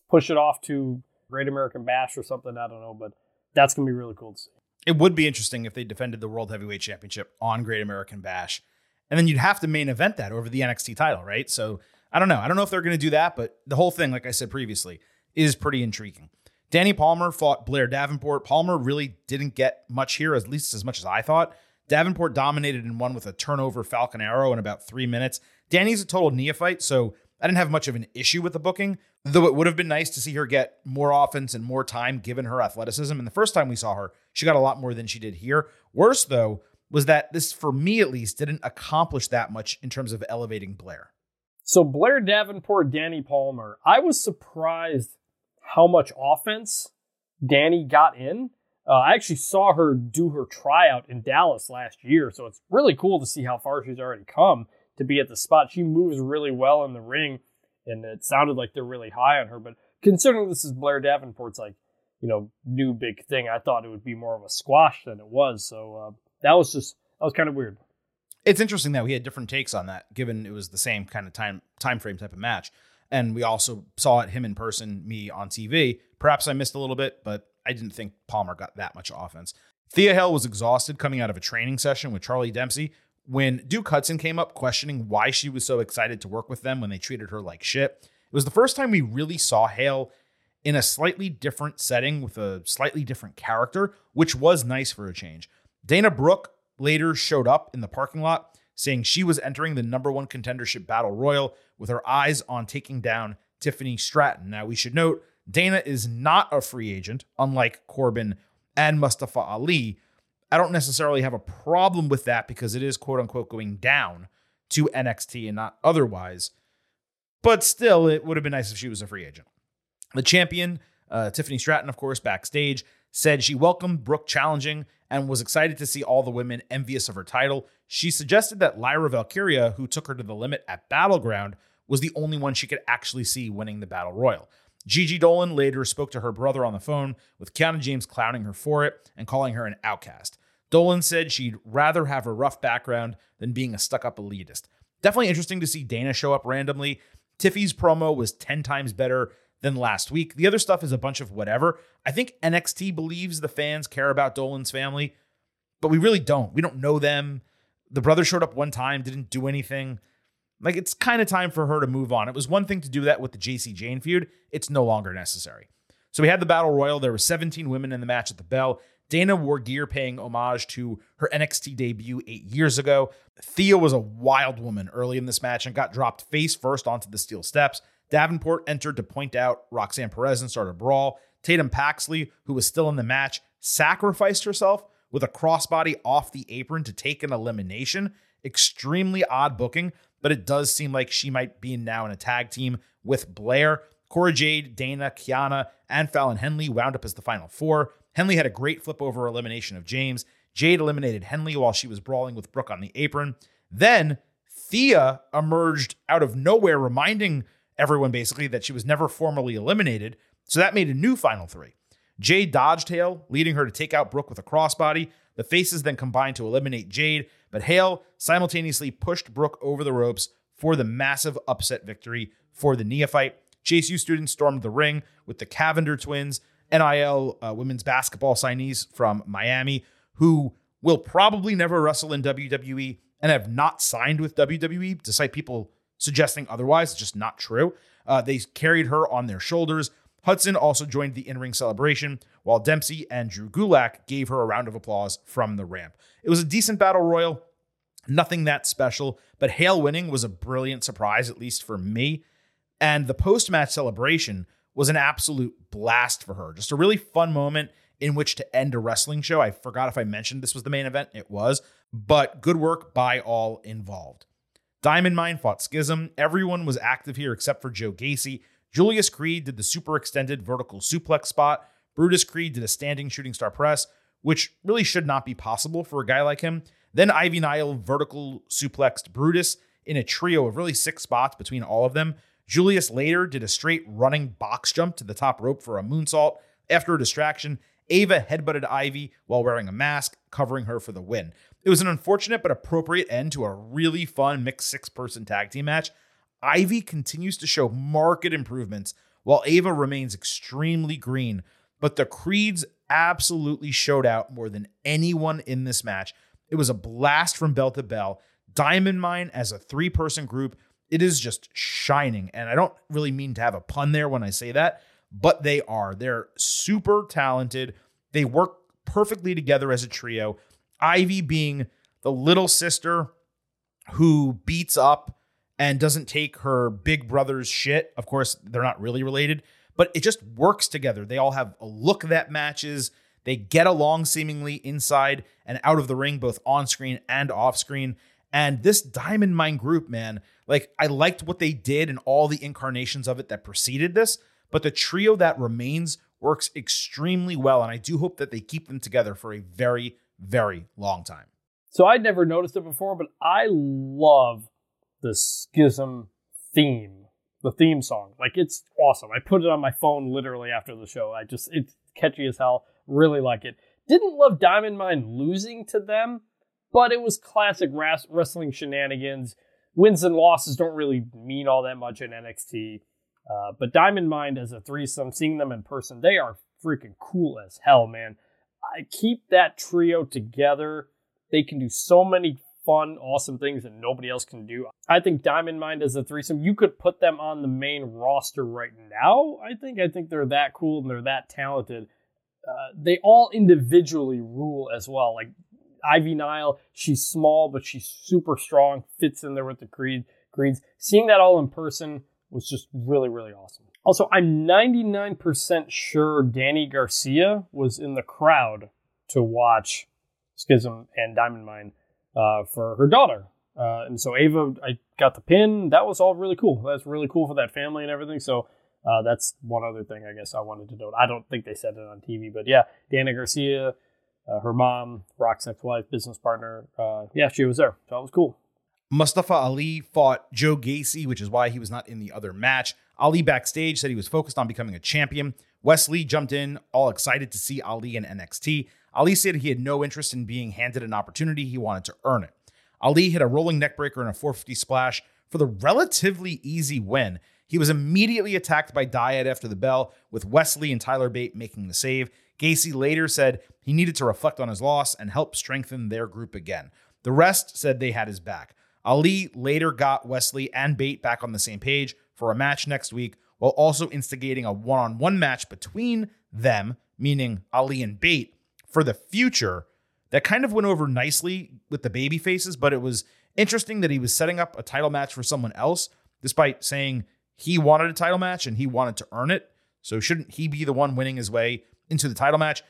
push it off to Great American Bash or something. I don't know, but that's gonna be really cool to see. It would be interesting if they defended the World Heavyweight Championship on Great American Bash, and then you'd have to main event that over the NXT title, right? So I don't know. I don't know if they're going to do that, but the whole thing, like I said previously, is pretty intriguing. Dani Palmer fought Blair Davenport. Palmer really didn't get much here, at least as much as I thought. Davenport dominated and won with a turnover Falcon Arrow in about three minutes. Dani's a total neophyte, so I didn't have much of an issue with the booking, though it would have been nice to see her get more offense and more time given her athleticism. And the first time we saw her, she got a lot more than she did here. Worse, though, was that this, for me at least, didn't accomplish that much in terms of elevating Blair. So, Blair Davenport, Dani Palmer, I was surprised how much offense Dani got in. Uh, I actually saw her do her tryout in Dallas last year, so it's really cool to see how far she's already come to be at the spot. She moves really well in the ring, and it sounded like they're really high on her. But considering this is Blair Davenport's like, you know, new big thing, I thought it would be more of a squash than it was. So uh, that was just that was kind of weird. It's interesting that we had different takes on that, given it was the same kind of time time frame type of match. And we also saw it him in person, me on TV. Perhaps I missed a little bit, but I didn't think Palmer got that much offense. Thea Hail was exhausted coming out of a training session with Charlie Dempsey when Duke Hudson came up questioning why she was so excited to work with them when they treated her like shit. It was the first time we really saw Hail in a slightly different setting with a slightly different character, which was nice for a change. Dana Brooke later showed up in the parking lot saying she was entering the number one contendership battle royal with her eyes on taking down Tiffany Stratton. Now, we should note Dana is not a free agent, unlike Corbin and Mustafa Ali. I don't necessarily have a problem with that because it is quote unquote going down to NXT and not otherwise. But still, it would have been nice if she was a free agent. The champion, uh, Tiffany Stratton, of course, backstage, said she welcomed Brooke challenging and was excited to see all the women envious of her title. She suggested that Lyra Valkyria, who took her to the limit at Battleground, was the only one she could actually see winning the Battle Royal. Gigi Dolan later spoke to her brother on the phone, with Kiana James clowning her for it and calling her an outcast. Dolan said she'd rather have a rough background than being a stuck up elitist. Definitely interesting to see Dana show up randomly. Tiffy's promo was 10 times better than last week. The other stuff is a bunch of whatever. I think NXT believes the fans care about Dolan's family, but we really don't. We don't know them. The brother showed up one time, didn't do anything. Like it's kind of time for her to move on. It was one thing to do that with the Jacy Jayne feud. It's no longer necessary. So we had the battle royal. There were 17 women in the match at the bell. Dana wore gear paying homage to her NXT debut eight years ago. Thea was a wild woman early in this match and got dropped face first onto the steel steps. Davenport entered to point out Roxanne Perez and start a brawl. Tatum Paxley, who was still in the match, sacrificed herself with a crossbody off the apron to take an elimination. Extremely odd booking, but it does seem like she might be now in a tag team with Blair. Cora Jade, Dana, Kiana, and Fallon Henley wound up as the final four. Henley had a great flip over elimination of James. Jade eliminated Henley while she was brawling with Brooke on the apron. Then Thea emerged out of nowhere, reminding everyone basically that she was never formally eliminated, so that made a new final three. Jade dodged Hail, leading her to take out Brooke with a crossbody. The faces then combined to eliminate Jade, but Hail simultaneously pushed Brooke over the ropes for the massive upset victory for the neophyte. Chase U students stormed the ring with the Cavinder twins, NIL uh, women's basketball signees from Miami, who will probably never wrestle in WWE and have not signed with WWE, despite people suggesting otherwise. It's just not true. Uh, they carried her on their shoulders. Hudson also joined the in ring celebration, while Dempsey and Drew Gulak gave her a round of applause from the ramp. It was a decent battle royal, nothing that special, but Hail winning was a brilliant surprise, at least for me. And the post match celebration was an absolute blast for her. Just a really fun moment in which to end a wrestling show. I forgot if I mentioned this was the main event. It was, but good work by all involved. Diamond Mine fought Schism. Everyone was active here except for Joe Gacy. Julius Creed did the super extended vertical suplex spot. Brutus Creed did a standing shooting star press, which really should not be possible for a guy like him. Then Ivy Nile vertical suplexed Brutus in a trio of really six spots between all of them. Julius later did a straight running box jump to the top rope for a moonsault. After a distraction, Ava headbutted Ivy while wearing a mask, covering her for the win. It was an unfortunate but appropriate end to a really fun mixed six person tag team match. Ivy continues to show marked improvements while Ava remains extremely green, but the Creeds absolutely showed out more than anyone in this match. It was a blast from bell to bell. Diamond Mine as a three person group, it is just shining. And I don't really mean to have a pun there when I say that, but they are. They're super talented. They work perfectly together as a trio. Ivy being the little sister who beats up and doesn't take her big brother's shit. Of course, they're not really related, but it just works together. They all have a look that matches. They get along seemingly inside and out of the ring, both on screen and off screen. And this Diamond Mine group, man, like I liked what they did and all the incarnations of it that preceded this, but the trio that remains works extremely well. And I do hope that they keep them together for a very, very long time. So I'd never noticed it before, but I love the Schism theme, the theme song. Like it's awesome. I put it on my phone literally after the show. I just it's catchy as hell. Really like it. Didn't love Diamond Mine losing to them, but it was classic wrestling shenanigans. Wins and losses don't really mean all that much in NXT. Uh, but Diamond Mine as a threesome, seeing them in person, they are freaking cool as hell, man. I keep that trio together. They can do so many fun, awesome things that nobody else can do. I think Diamond Mine is a threesome, you could put them on the main roster right now. I think I think they're that cool and they're that talented. Uh, they all individually rule as well. Like Ivy Nile, she's small but she's super strong, fits in there with the Creed Creeds. Seeing that all in person was just really really awesome. Also, I'm 99% sure Dany Garcia was in the crowd to watch Schism and Diamond Mine uh, for her daughter. Uh, and so Ava, I got the pin. That was all really cool. That's really cool for that family and everything. So uh, that's one other thing I guess I wanted to note. I don't think they said it on TV, but yeah, Dana Garcia, uh, her mom, Rock's ex-wife, business partner. Uh, yeah, she was there. So that was cool. Mustafa Ali fought Joe Gacy, which is why he was not in the other match. Ali backstage said he was focused on becoming a champion. Wes Lee jumped in, all excited to see Ali in NXT. Ali said he had no interest in being handed an opportunity, he wanted to earn it. Ali hit a rolling neckbreaker and a 450 splash for the relatively easy win. He was immediately attacked by Dyad after the bell, with Wes Lee and Tyler Bate making the save. Gacy later said he needed to reflect on his loss and help strengthen their group again. The rest said they had his back. Ali later got Wes Lee and Bate back on the same page for a match next week, while also instigating a one on one match between them, meaning Ali and Bate, for the future that kind of went over nicely with the baby faces, but it was interesting that he was setting up a title match for someone else, despite saying he wanted a title match and he wanted to earn it. So shouldn't he be the one winning his way into the title match?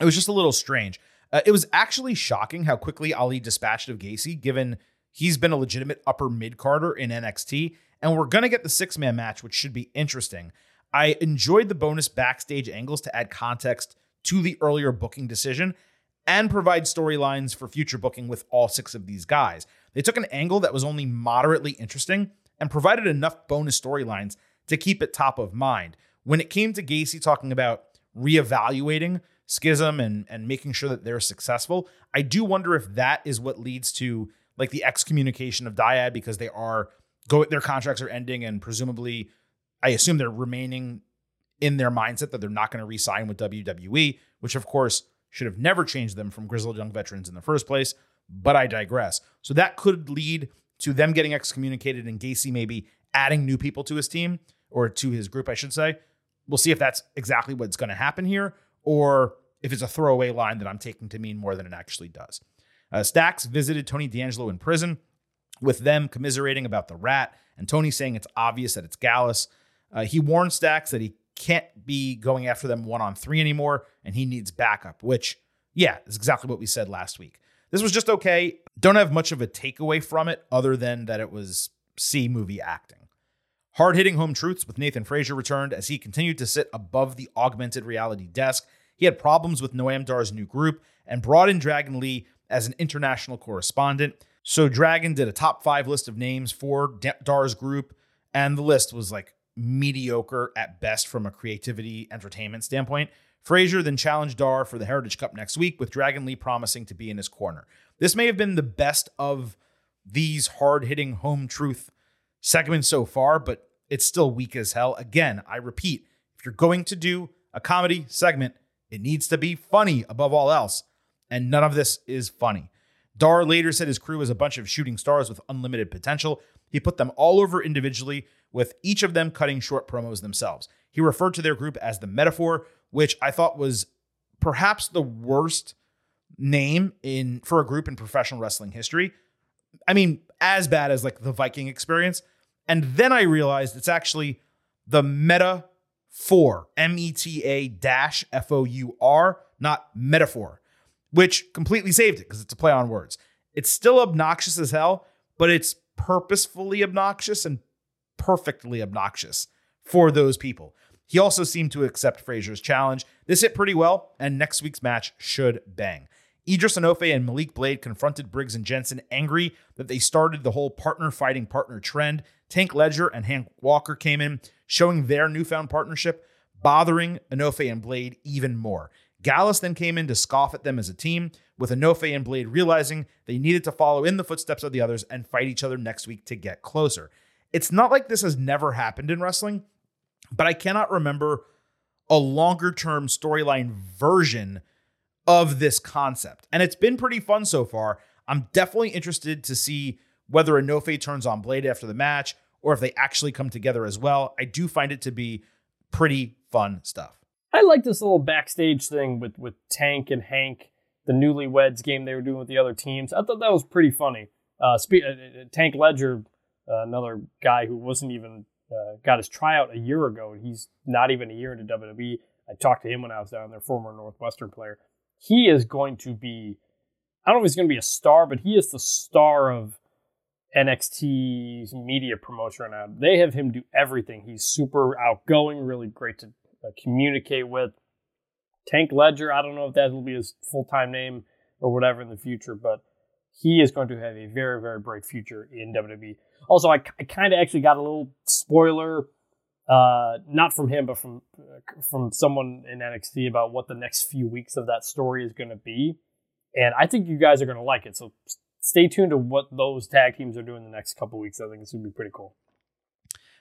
It was just a little strange. Uh, it was actually shocking how quickly Ali dispatched of Gacy, given he's been a legitimate upper mid carder in NXT. And we're going to get the six man match, which should be interesting. I enjoyed the bonus backstage angles to add context to the earlier booking decision and provide storylines for future booking with all six of these guys. They took an angle that was only moderately interesting and provided enough bonus storylines to keep it top of mind. When it came to Gacy talking about reevaluating Schism and, and making sure that they're successful, I do wonder if that is what leads to like the excommunication of Dyad because they are go their contracts are ending and presumably I assume they're remaining in their mindset that they're not going to re-sign with WWE, which of course should have never changed them from grizzled young veterans in the first place. But I digress. So that could lead to them getting excommunicated and Gacy maybe adding new people to his team or to his group, I should say. We'll see if that's exactly what's going to happen here or if it's a throwaway line that I'm taking to mean more than it actually does. Uh, Stacks visited Tony D'Angelo in prison, with them commiserating about the rat, and Tony saying it's obvious that it's Gallus. Uh, he warned Stacks that he can't be going after them one on three anymore, and he needs backup, which, yeah, is exactly what we said last week. This was just okay. Don't have much of a takeaway from it other than that it was C movie acting. Hard hitting home truths with Nathan Frazer returned as he continued to sit above the augmented reality desk. He had problems with Noam Dar's new group and brought in Dragon Lee as an international correspondent. So Dragon did a top five list of names for Dar's group, and the list was like mediocre at best from a creativity entertainment standpoint. Frazer then challenged Dar for the Heritage Cup next week, with Dragon Lee promising to be in his corner. This may have been the best of these hard hitting home truth segments so far, but it's still weak as hell. Again, I repeat, if you're going to do a comedy segment, it needs to be funny above all else. And none of this is funny. Dar later said his crew was a bunch of shooting stars with unlimited potential. He put them all over individually, with each of them cutting short promos themselves. He referred to their group as the Metaphor, which I thought was perhaps the worst name in for a group in professional wrestling history. I mean, as bad as like the Viking experience. And then I realized it's actually the Meta 4, M E T A dash F O U R, not metaphor, which completely saved it because it's a play on words. It's still obnoxious as hell, but it's purposefully obnoxious and perfectly obnoxious for those people. He also seemed to accept Frazer's challenge. This hit pretty well, and next week's match should bang. Idris Enofe and Malik Blade confronted Briggs and Jensen, angry that they started the whole partner fighting partner trend. Tank Ledger and Hank Walker came in, showing their newfound partnership, bothering Enofe and Blade even more. Gallus then came in to scoff at them as a team, with Enofe and Blade realizing they needed to follow in the footsteps of the others and fight each other next week to get closer. It's not like this has never happened in wrestling, but I cannot remember a longer term storyline version of this concept. And it's been pretty fun so far. I'm definitely interested to see whether Enofe turns on Blade after the match or if they actually come together as well. I do find it to be pretty fun stuff. I like this little backstage thing with with Tank and Hank, the newlyweds game they were doing with the other teams. I thought that was pretty funny. Uh, spe- uh, uh Tank Ledger, uh, another guy who wasn't even uh, got his tryout a year ago. and He's not even a year into WWE. I talked to him when I was down there, former Northwestern player. He is going to be, I don't know if he's going to be a star, but he is the star of NXT's media promotion right now. They have him do everything. He's super outgoing, really great to uh, communicate with. Tank Ledger, I don't know if that will be his full time name or whatever in the future, but he is going to have a very, very bright future in WWE. Also, I, I kind of actually got a little spoiler, uh, not from him, but from uh, from someone in NXT about what the next few weeks of that story is going to be, and I think you guys are going to like it. So stay tuned to what those tag teams are doing the next couple weeks. I think it's going to be pretty cool.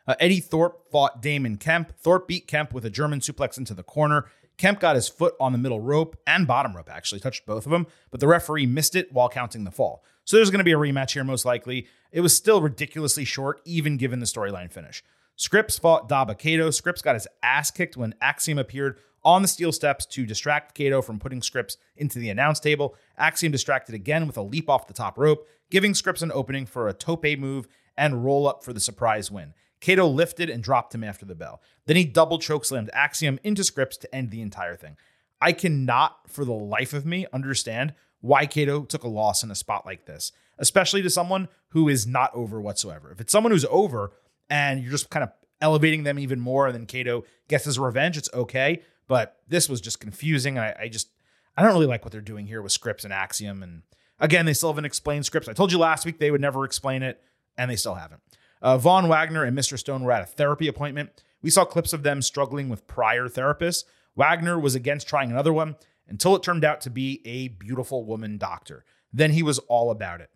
Uh, Eddie Thorpe fought Damon Kemp. Thorpe beat Kemp with a German suplex into the corner. Kemp got his foot on the middle rope and bottom rope, actually, touched both of them, but the referee missed it while counting the fall. So there's going to be a rematch here, most likely. It was still ridiculously short, even given the storyline finish. Scrypts fought Dabba Kato. Scrypts got his ass kicked when Axiom appeared on the steel steps to distract Kato from putting Scrypts into the announce table. Axiom distracted again with a leap off the top rope, giving Scrypts an opening for a tope move and roll up for the surprise win. Kato lifted and dropped him after the bell. Then he double chokeslammed Axiom into Scrypts to end the entire thing. I cannot, for the life of me, understand why Kato took a loss in a spot like this, especially to someone who is not over whatsoever. If it's someone who's over and you're just kind of elevating them even more, and then Kato gets his revenge, it's okay. But this was just confusing. I, I just I don't really like what they're doing here with Scrypts and Axiom. And again, they still haven't explained Scrypts. I told you last week they would never explain it, and they still haven't. Uh, Von Wagner and Mr. Stone were at a therapy appointment. We saw clips of them struggling with prior therapists. Wagner was against trying another one until it turned out to be a beautiful woman doctor. Then he was all about it.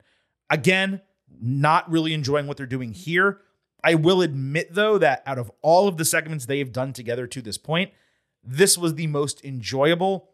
Again, not really enjoying what they're doing here. I will admit, though, that out of all of the segments they have done together to this point, this was the most enjoyable.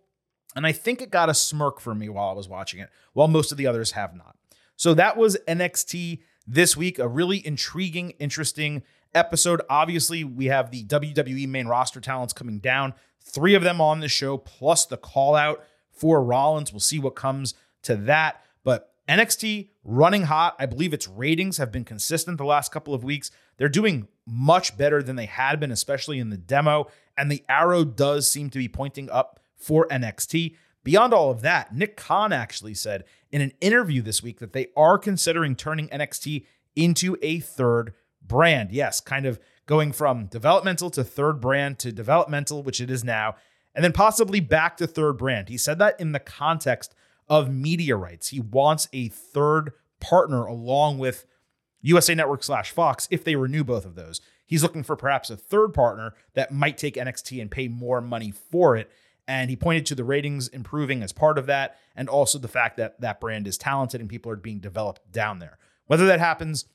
And I think it got a smirk from me while I was watching it, while most of the others have not. So that was NXT this week. A really intriguing, interesting episode. Obviously, we have the WWE main roster talents coming down, three of them on the show, plus the call out for Rollins. We'll see what comes to that. But NXT running hot. I believe its ratings have been consistent the last couple of weeks. They're doing much better than they had been, especially in the demo. And the arrow does seem to be pointing up for NXT. Beyond all of that, Nick Khan actually said in an interview this week that they are considering turning NXT into a third brand. Yes, kind of going from developmental to third brand to developmental, which it is now, and then possibly back to third brand. He said that in the context of media rights. He wants a third partner along with USA Network slash Fox if they renew both of those. He's looking for perhaps a third partner that might take NXT and pay more money for it. And he pointed to the ratings improving as part of that, and also the fact that that brand is talented and people are being developed down there. Whether that happens,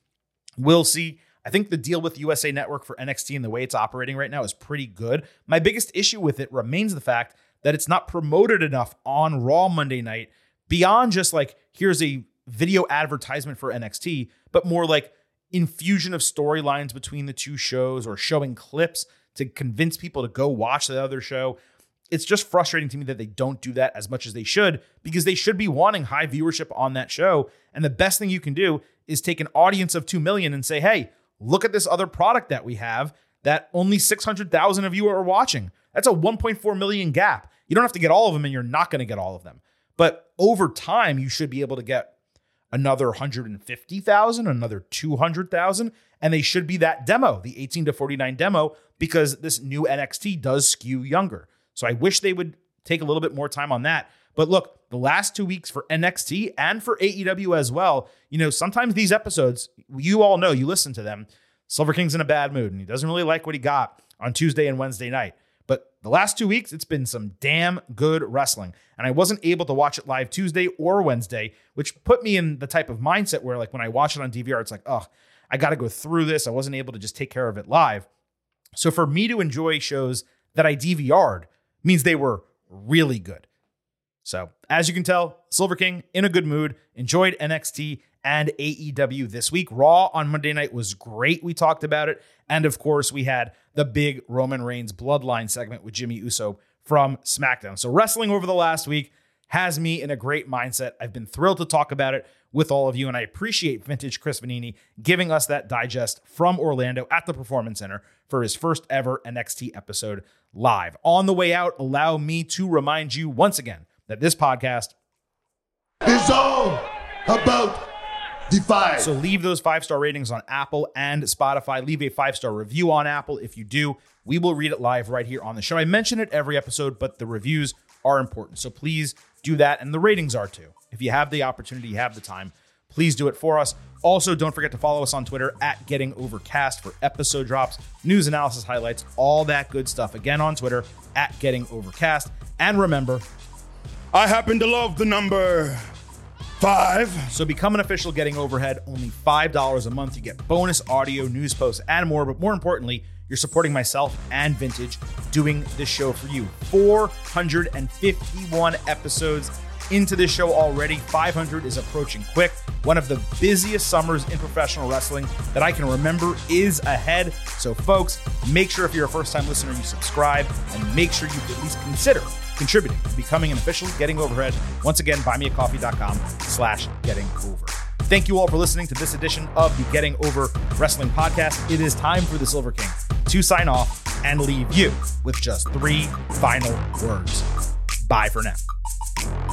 we'll see. I think the deal with USA Network for NXT and the way it's operating right now is pretty good. My biggest issue with it remains the fact that it's not promoted enough on Raw Monday night beyond just like, here's a video advertisement for NXT, but more like infusion of storylines between the two shows or showing clips to convince people to go watch the other show. It's just frustrating to me that they don't do that as much as they should because they should be wanting high viewership on that show. And the best thing you can do is take an audience of 2 million and say, hey, look at this other product that we have that only 600,000 of you are watching. That's a 1.4 million gap. You don't have to get all of them and you're not going to get all of them. But over time, you should be able to get another 150,000, another 200,000, and they should be that demo, the 18 to 49 demo, because this new NXT does skew younger. So I wish they would take a little bit more time on that. But look, the last two weeks for NXT and for AEW as well, you know, sometimes these episodes, you all know, you listen to them. Silver King's in a bad mood and he doesn't really like what he got on Tuesday and Wednesday night. But the last two weeks, it's been some damn good wrestling. And I wasn't able to watch it live Tuesday or Wednesday, which put me in the type of mindset where, like, when I watch it on DVR, it's like, oh, I got to go through this. I wasn't able to just take care of it live. So for me to enjoy shows that I DVR'd means they were really good. So as you can tell, Silver King in a good mood, enjoyed NXT and AEW this week. Raw on Monday night was great. We talked about it. And of course, we had the big Roman Reigns bloodline segment with Jimmy Uso from SmackDown. So, wrestling over the last week has me in a great mindset. I've been thrilled to talk about it with all of you, and I appreciate Vintage Chris Vannini giving us that digest from Orlando at the Performance Center for his first ever NXT episode live. On the way out, allow me to remind you once again that this podcast is all about Defy. So leave those five star ratings on Apple and Spotify. Leave a five star review on Apple. If you do, we will read it live right here on the show. I mention it every episode, but the reviews are important. So please do that. And the ratings are too. If you have the opportunity, you have the time, please do it for us. Also, don't forget to follow us on Twitter at Getting Overcast for episode drops, news analysis highlights, all that good stuff. Again on Twitter at Getting Overcast. And remember, I happen to love the number five. So become an official Getting Overhead, only $5 a month. You get bonus audio, news posts, and more. But more importantly, you're supporting myself and Vintage doing this show for you. 451 episodes into this show already. 500 is approaching quick. One of the busiest summers in professional wrestling that I can remember is ahead. So, folks, make sure if you're a first time listener, you subscribe and make sure you at least consider contributing to becoming an official Getting Overhead. Once again, buymeacoffee.com slash getting over. Thank you all for listening to this edition of the Getting Over Wrestling Podcast. It is time for the Silver King to sign off and leave you with just three final words. Bye for now. you